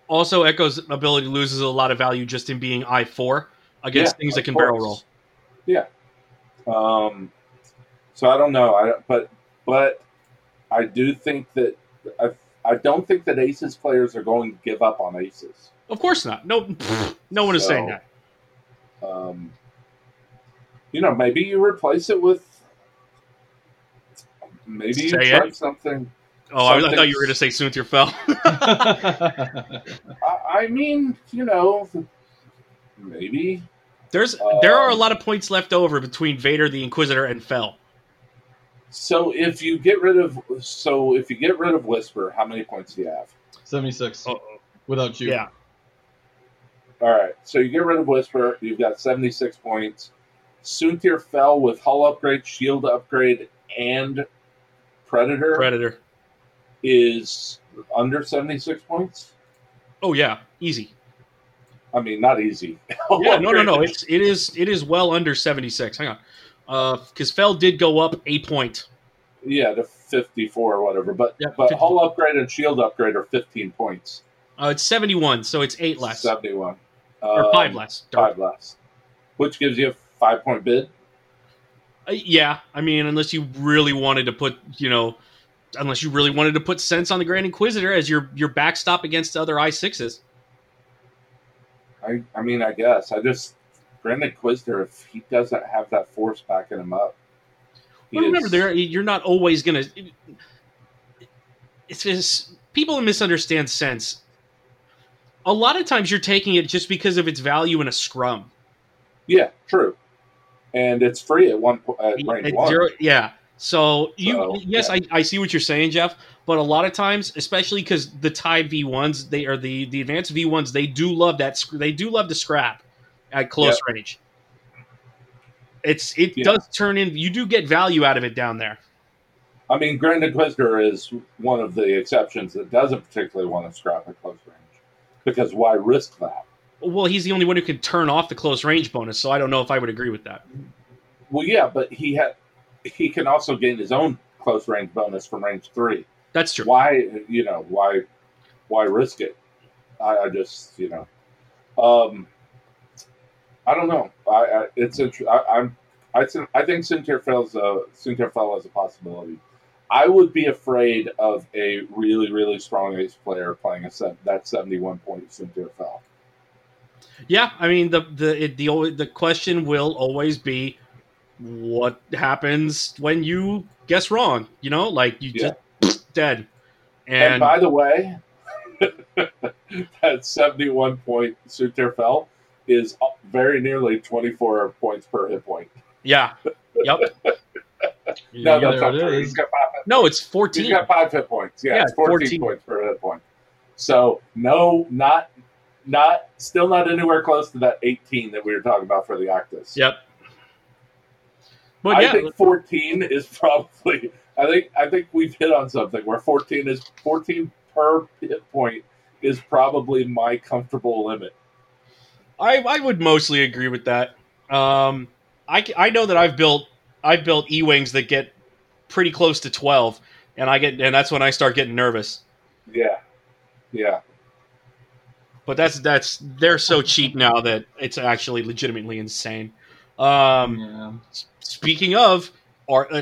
Also, Echo's ability loses a lot of value just in being I four against Yeah, things that can barrel roll. Yeah. Um, so I don't know. I but but I do think that I I don't think that Aces players are going to give up on Aces. Of course not. No, (laughs) no one is saying that. Um, you know, maybe you replace it with. Maybe you try it. something. Oh, I, I thought you were going to say Soontir Fel. (laughs) I, I mean, you know, maybe. There's uh, there are a lot of points left over between Vader, the Inquisitor, and Fel. So if you get rid of so if you get rid of Whisper, how many points do you have? 76 without you. Yeah. All right. So you get rid of Whisper, you've got 76 points. Soontir Fel with hull upgrade, shield upgrade, and Predator Predator. Is under 76 points. Oh yeah, easy. I mean, not easy. (laughs) Yeah, no, no, no. It's it is it is well under seventy six. Hang on, because Fel did go up a point. yeah, to 54 or whatever. But Yeah, but 50. hull upgrade and shield upgrade are 15 points. Uh, it's seventy one, so it's eight less 71. or five Um, less. Five less. Which gives you a five point bid. Uh, yeah, I mean, unless you really wanted to put, you know, unless you really wanted to put sense on the Grand Inquisitor as your your backstop against other I sixes. I, I mean, I guess. I just, Grand Inquisitor, if he doesn't have that force backing him up. But remember, is- there you're not always gonna. It's just people misunderstand sense. A lot of times, you're taking it just because of its value in a scrum. Yeah, true. And it's free at one po- at range At yeah. So you, So, yes, yeah. I, I see what you're saying, Jeff. But a lot of times, especially because the Tide V ones, they are the the advanced V ones. They do love that. They do love to scrap at close range. It's it Yeah. does turn in. You do get value out of it down there. I mean, Grand Inquisitor is one of the exceptions that doesn't particularly want to scrap at close range. Because why risk that? Well, he's the only one who can turn off the close range bonus. So I don't know if I would agree with that. Well, yeah, but he had he can also gain his own close range bonus from range three. That's true. Why, you know, why, why risk it? I, I just, you know, um, I don't know. I, I it's I'm I, think- I think Soontir Fel's a Soontir Fel is a possibility. I would be afraid of a really really strong ace player playing a set that seventy one point Sinterfell. Yeah, I mean the the it, the the question will always be, what happens when you guess wrong? You know, like you Yeah. just dead. And, And, by the way, (laughs) that 71 point Soontir Fel is very nearly 24 points per hit point. yeah, yep. (laughs) No, Yeah, that's not true. He's got five, No, it's he's fourteen. got five hit points. Yeah, Yeah, it's 14, 14. points per hit point. So, no, not, not, still not anywhere close to that 18 that we were talking about for the Actis. Yep. But I yeah, think 14 is probably. I think I think we've hit on something where 14 is 14 per hit point is probably my comfortable limit. I I would mostly agree with that. Um, I c- I know that I've built I've built E wings that get pretty close to twelve, and I get and that's when I start getting nervous. Yeah, yeah. But that's that's they're so cheap now that it's actually legitimately insane. Um, yeah. Speaking of, are uh,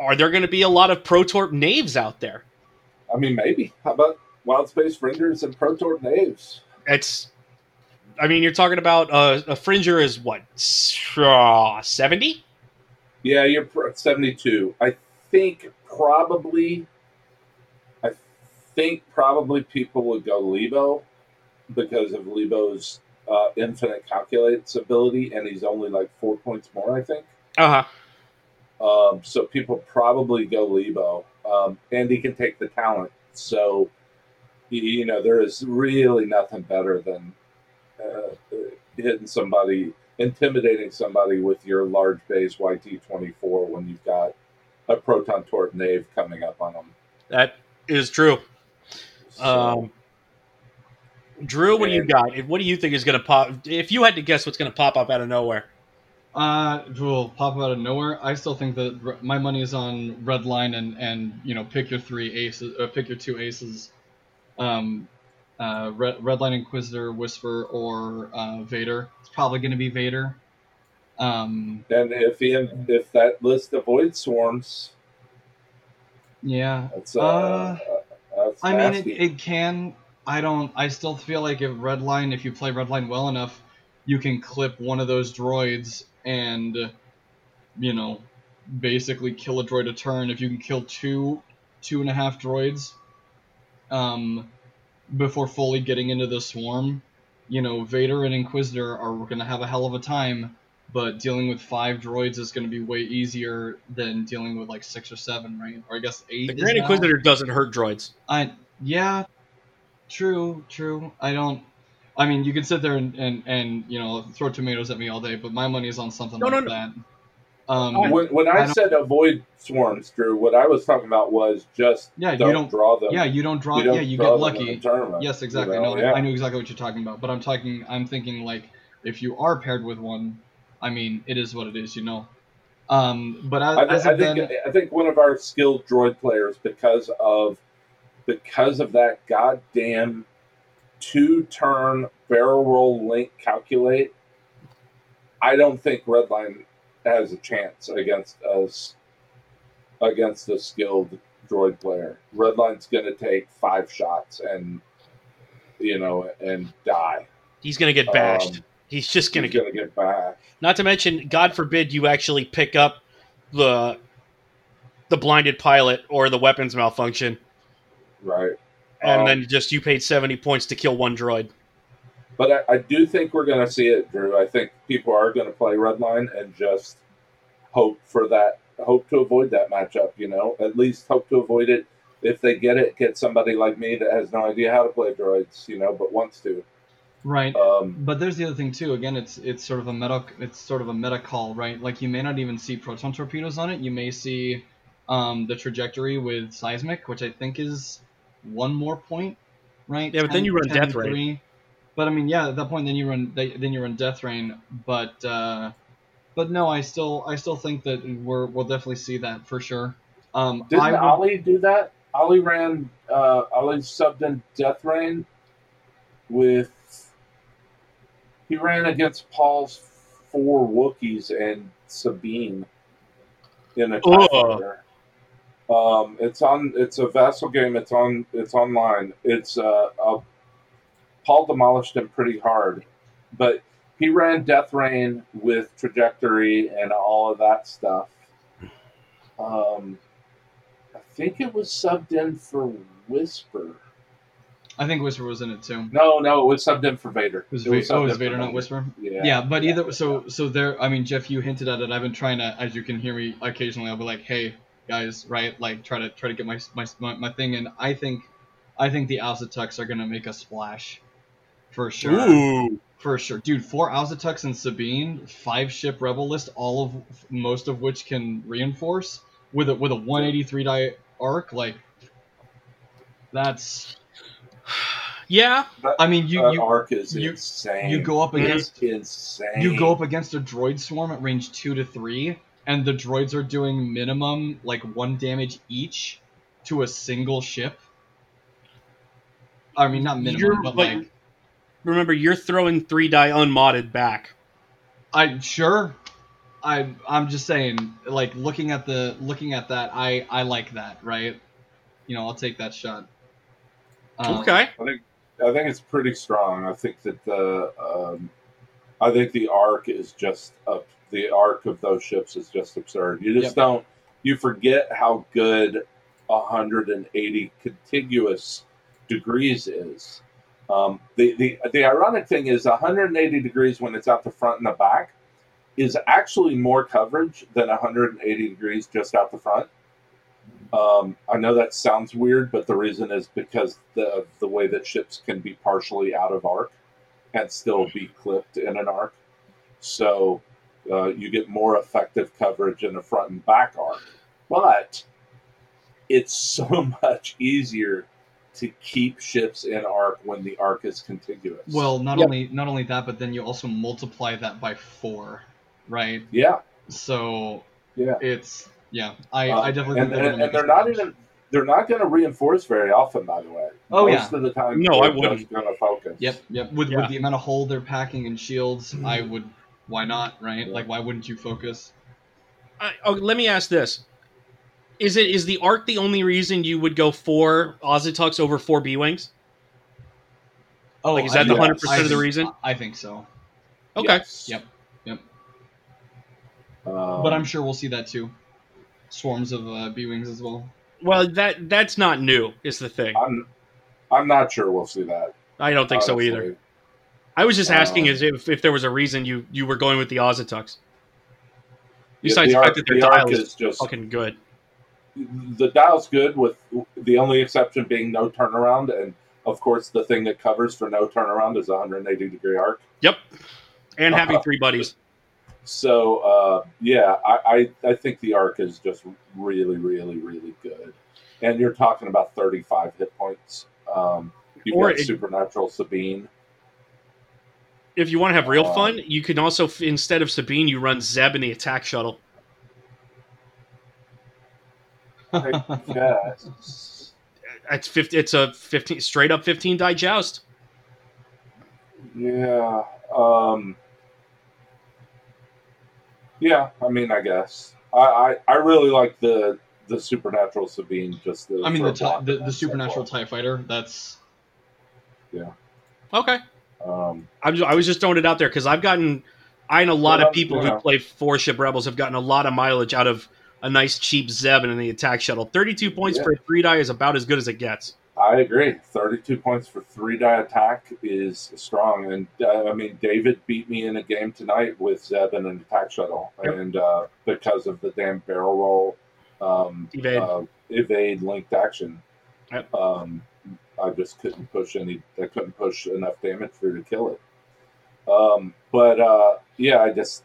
are there going to be a lot of Protorp knaves out there? I mean, maybe. How about Wild Space Fringers and Protor Knaves? It's, I mean, you're talking about uh, a Fringer is what seventy? Yeah, you're 72. I think probably. I think probably people would go Leebo because of Leebo's uh, infinite calculates ability, and he's only like four points more, I think. Uh huh. Um, so people probably go Leebo, um, and he can take the talent. So, you, know, there is really nothing better than uh, hitting somebody, intimidating somebody with your large base YT twenty four when you've got a proton torp knave coming up on them. That is true. So, Um, Drew, what do you got? What do you think is going to pop? If you had to guess, what's going to pop up out of nowhere? Uh, will pop out of nowhere. I still think that my money is on red line and and you know pick your three aces, uh, pick your two aces. Um, uh, red, red line Inquisitor, Whisper, or uh, Vader. It's probably going to be Vader. Um, and if he, if that list avoids swarms, yeah. that's uh, Uh, that's I mean, it, it can. I don't. I still feel like if Redline, if you play Redline well enough, you can clip one of those droids and, you know, basically kill a droid a turn. If you can kill two, two and a half droids, um, before fully getting into the swarm, you know, Vader and Inquisitor are going to have a hell of a time but dealing with five droids is going to be way easier than dealing with like six or seven, right? Or I guess eight. The Grand. Inquisitor doesn't hurt droids. I yeah, true, true. I don't. I mean, you can sit there and, and, and you know throw tomatoes at me all day, but my money is on something No, like no, no. that. Um, When, when I I, said avoid swarms, Drew, what I was talking about was just Yeah, you don't, don't- draw them. yeah, you don't draw. You don't yeah, you draw get lucky. the Yes, exactly. you know? No, yeah. I knew exactly what you're talking about. But I'm talking. I'm thinking like if you are paired with one, I mean, it is what it is, you know. Um, but as, I, as I think then, I think one of our skilled droid players, because of because of that goddamn two turn barrel roll link calculate, I don't think Redline has a chance against us against a skilled droid player. Redline's going to take five shots and you know and die. He's gonna get bashed. Um, He's just gonna He's get. going to get back. Not to mention, God forbid you actually pick up the the blinded pilot or the weapons malfunction, Right. And Um, then just you paid seventy points to kill one droid. But I, I do think we're going to see it, Drew. I think people are going to play Redline and just hope for that, hope to avoid that matchup. You know, at least hope to avoid it. If they get it, get somebody like me that has no idea how to play droids. You know, but wants to. right. Um, But there's the other thing too. Again, it's it's sort of a meta it's sort of a meta call, right? Like you may not even see proton torpedoes on it. You may see um, the trajectory with seismic, which I think is one more point, right? Yeah, but then you run Death Ray. three. But I mean, yeah, at that point, then you run then you run Deathrain. But uh, but no, I still I still think that we're we'll definitely see that for sure. Um, didn't would, Ali do that? Ali ran. Uh, Ali subbed in Deathrain with. He ran against Paul's four Wookiees and Sabine in a TIE Ugh. fighter. Um, it's on. It's a vassal game. It's on. It's online. It's uh, uh, Paul demolished him pretty hard, but he ran Deathrain with trajectory and all of that stuff. Um, I think it was subbed in for Whisper. I think Whisper was in it too. No, no, it was subbed in for Vader. It was, It was oh, it was Vader, not Whisper. Yeah. Yeah, but either so so there. I mean, Jeff, you hinted at it. I've been trying to, as you can hear me occasionally. I'll be like, "Hey, guys, right? Like, try to try to get my my my, my thing." And I think, I think the Auzitucks are gonna make a splash, for sure. Ooh, For sure, dude. Four Auzitucks and Sabine, five ship rebel list, all of most of which can reinforce with a with a 183 die arc. Like, that's. (sighs) yeah. I mean, you you arc is you- insane. you go up It's against insane. you go up against a droid swarm at range two to three, and the droids are doing minimum like one damage each to a single ship. I mean, not minimum, You're- but but- like Remember, you're throwing three die unmodded back. I sure. I I'm just saying, like looking at the looking at that, I I like that, right? You know, I'll take that shot. Um, okay. I think I think it's pretty strong. I think that the um, I think the arc is just up. The arc of those ships is just absurd. You just Yep. don't. You forget how good 180 contiguous degrees is. Um, the, the the ironic thing is 180 degrees when it's out the front and the back is actually more coverage than 180 degrees just out the front. Um, I know that sounds weird, but the reason is because the, the way that ships can be partially out of arc and still be clipped in an arc. So uh, you get more effective coverage in the front and back arc. But it's (laughs) so much easier to keep ships in arc when the arc is contiguous. Well, not Yep. only not only that, but then you also multiply that by four, right? yeah, So yeah. it's yeah. I Uh, I definitely and, think they're and, and they're not even they're not going to reinforce very often. By the way, Oh, most of the time, No, I wouldn't. going to focus. Yep, yep. With Yeah. with the amount of hull they're packing and shields, I Mm-hmm. would. Why not, right? Yeah. Like, why wouldn't you focus? I, oh, let me ask this: Is it is the arc the only reason you would go four Auzitucks over four B wings? Oh, Like, is I that the think- 100% of the reason? I think so, Okay. Yes. Yep, yep. Um, but I'm sure we'll see that too. Swarms of uh, B wings as well. Well, that that's not new. Is the thing. I'm I'm not sure we'll see that. I don't think so either. I was just asking Um, if, if there was a reason you you were going with the Auzitucks. Yeah, Besides the, arc- fact that their the dial is just fucking good. the dial's good with the only exception being no turnaround and of course the thing that covers for no turnaround is 180 degree arc Yep. And having Uh-huh. three buddies. so uh, yeah I, I i think the arc is just really really really good and you're talking about 35 hit points um you've Or got it- supernatural sabine If you want to have real Um, fun, you can also instead of Sabine, you run Zeb in the attack shuttle. (laughs) yeah It's 50, It's a fifteen straight up fifteen die joust. yeah um yeah i mean i guess i i, I really like the the supernatural sabine just the, I mean, the, ti- the the supernatural far. Tie Fighter. That's yeah. Okay. Um I'm just, I was just throwing it out there because I've gotten, I know a lot Well, of people who play four ship rebels have gotten a lot of mileage out of a nice cheap Zeb and in the attack shuttle. Thirty-two points Yeah. for a three die is about as good as it gets. I agree. 32 points for three die attack is strong. And uh, I mean, David beat me in a game tonight with Zeb and an attack shuttle. Yep. And uh, because of the damn barrel roll um, Evade. Uh, evade linked action, Yep. um, I just couldn't push any, I couldn't push enough damage through to kill it. Um, but uh, yeah, I just,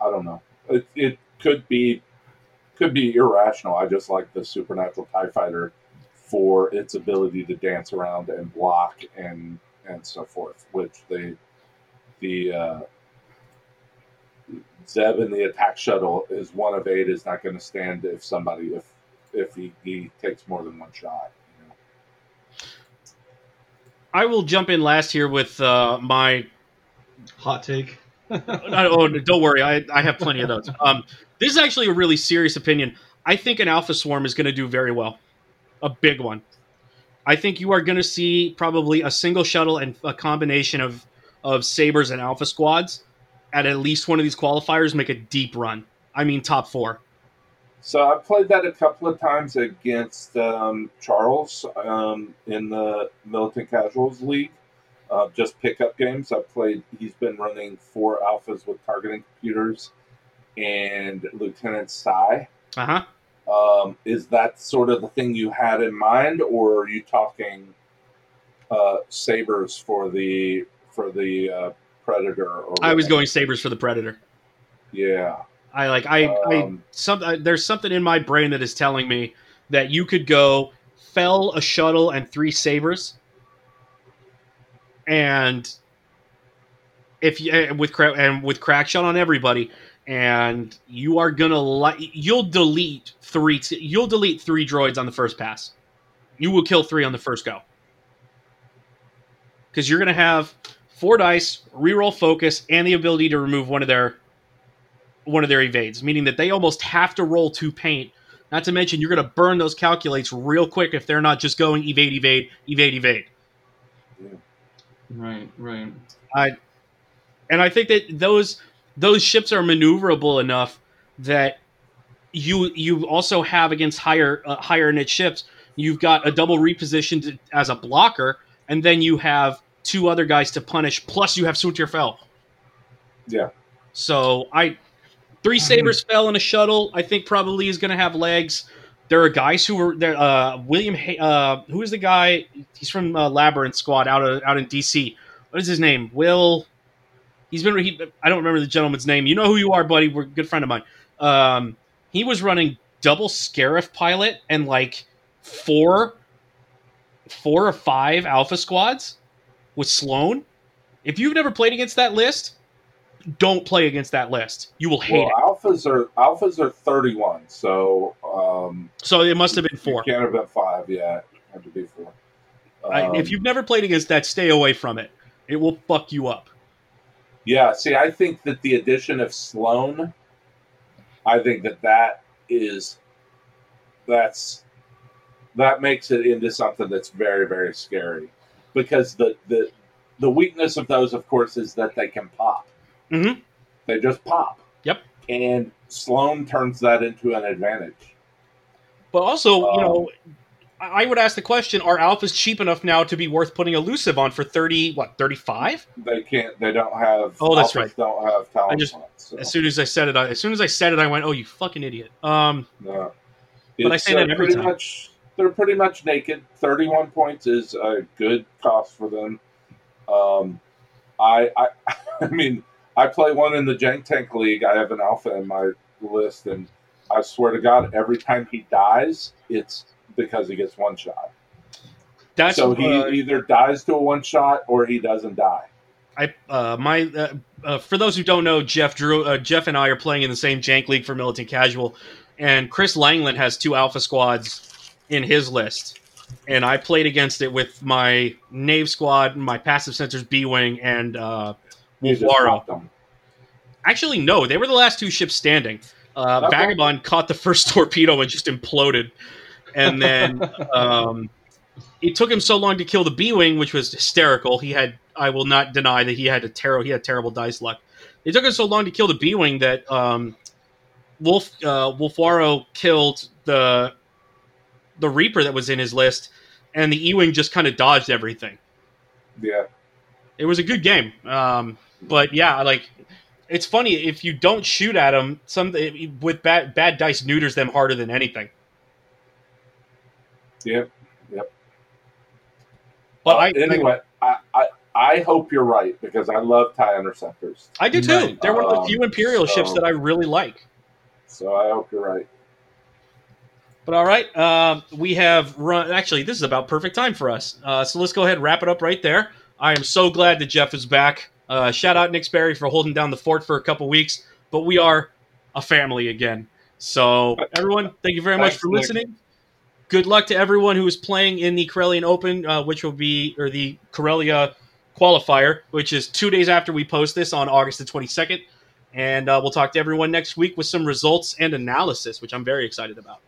I don't know. It, it could be, could be irrational. I just like the supernatural TIE fighter for its ability to dance around and block and and so forth. Which the the uh, Zeb in the attack shuttle is one of eight is not going to stand if somebody if if he, he takes more than one shot. I will jump in last here with uh, my hot take. (laughs) No, oh, don't worry, I, I have plenty of those. Um, this is actually a really serious opinion. I think an Alpha Swarm is going to do very well, a big one. I think you are going to see probably a single shuttle and a combination of of sabers and Alpha squads at at least one of these qualifiers make a deep run. I mean, top four. So I played that a couple of times against um, Charles um, in the Militant Casuals League. Uh, just pickup games. I played. He's been running four alphas with targeting computers and Lieutenant Sai. Uh huh. Um, is that sort of the thing you had in mind, or are you talking uh, sabers for the for the uh, Predator? Or I was going sabers for the Predator. Yeah. I like I, I Um, some uh, there's something in my brain that is telling me that you could go Fel a shuttle and three sabers, and if you uh, with cra- and with crack shot on everybody, and you are gonna li- you'll delete three t- you'll delete three droids on the first pass. You will kill three on the first go because you're gonna have four dice, reroll focus, and the ability to remove one of their one of their evades, meaning that they almost have to roll to paint. Not to mention, you're going to burn those calculates real quick if they're not just going evade, evade, evade, evade. Right, right. I, and I think that those those ships are maneuverable enough that you you also have against higher uh, higher knit ships. You've got a double repositioned as a blocker, and then you have two other guys to punish. Plus, you have Soontir Fel. Yeah. So I three sabers Fel in a shuttle. I think probably is going to have legs. There are guys who were there. Uh, William, uh, who is the guy? He's from uh, Labyrinth Squad out of out in DC. What is his name? Will. He's been. He, I don't remember the gentleman's name. You know who you are, buddy. We're a good friend of mine. Um, he was running double Scarif pilot and like four, four or five Alpha squads with Sloane. If you've never played against that list, don't play against that list. You will hate Well, it. alphas are alphas are thirty one, so um, So it must have been four. Can't have been five. Yeah, it had to be four. I, Um, if you've never played against that, stay away from it. It will fuck you up. Yeah, see, I think that the addition of Sloane, I think that that is, that's, that makes it into something that's very, very scary, because the the the weakness of those, of course, is that they can pop. Mhm. They just pop. Yep. And Sloane turns that into an advantage. But also, you Um, know, I would ask the question: Are alphas cheap enough now to be worth putting elusive on for thirty? What thirty five? They can't. They don't have. Oh, that's right. Don't have talent I just- slots, so, As soon as I said it, I, as soon as I said it, I went, "Oh, you fucking idiot!" Um, no. But I say that uh, every time. much. They're pretty much naked. Thirty-one points is a good cost for them. Um, I, I, (laughs) I mean, I play one in the Jank Tank League. I have an alpha in my list, and I swear to God, every time he dies, it's because he gets one shot. that's so he uh, either dies to a one shot or he doesn't die. I uh, my uh, uh, for those who don't know, Jeff Drew, uh, Jeff and I are playing in the same Jank League for Militant Casual, and Chris Langland has two Alpha squads in his list, and I played against it with my Knave squad, my passive sensors B wing, and You just Wolfwaro. dropped him. Actually, no, they were the last two ships standing. Uh, Okay. Vagabond caught the first (laughs) torpedo and just imploded, and then (laughs) um, it took him so long to kill the B wing, which was hysterical. He had, I will not deny that he had a terrible, he had terrible dice luck. It took him so long to kill the B wing that um, Wolf uh, Wolfwaro killed the the Reaper that was in his list, and the E wing just kind of dodged everything Yeah. it was a good game. Um, but yeah, like it's funny if you don't shoot at them, some with bad bad dice neuters them harder than anything. Yep. Yep. But Uh, I anyway, I, I I hope you're right because I love tie interceptors. I do too. Right. They're one of the Um, few Imperial so- ships that I really like. So I hope you're right. But all right, um, we have run. Actually, this is about perfect time for us. Uh, so let's go ahead and wrap it up right there. I am so glad that Jeff is back. Uh, shout out Nick Sperry for holding down the fort for a couple weeks, but we are a family again. So everyone, thank you very much Thanks, for Nick. listening. Good luck to everyone who is playing in the Corellian Open, uh, which will be or the Corellia qualifier, which is two days after we post this on August the twenty second. And uh, we'll talk to everyone next week with some results and analysis, which I'm very excited about.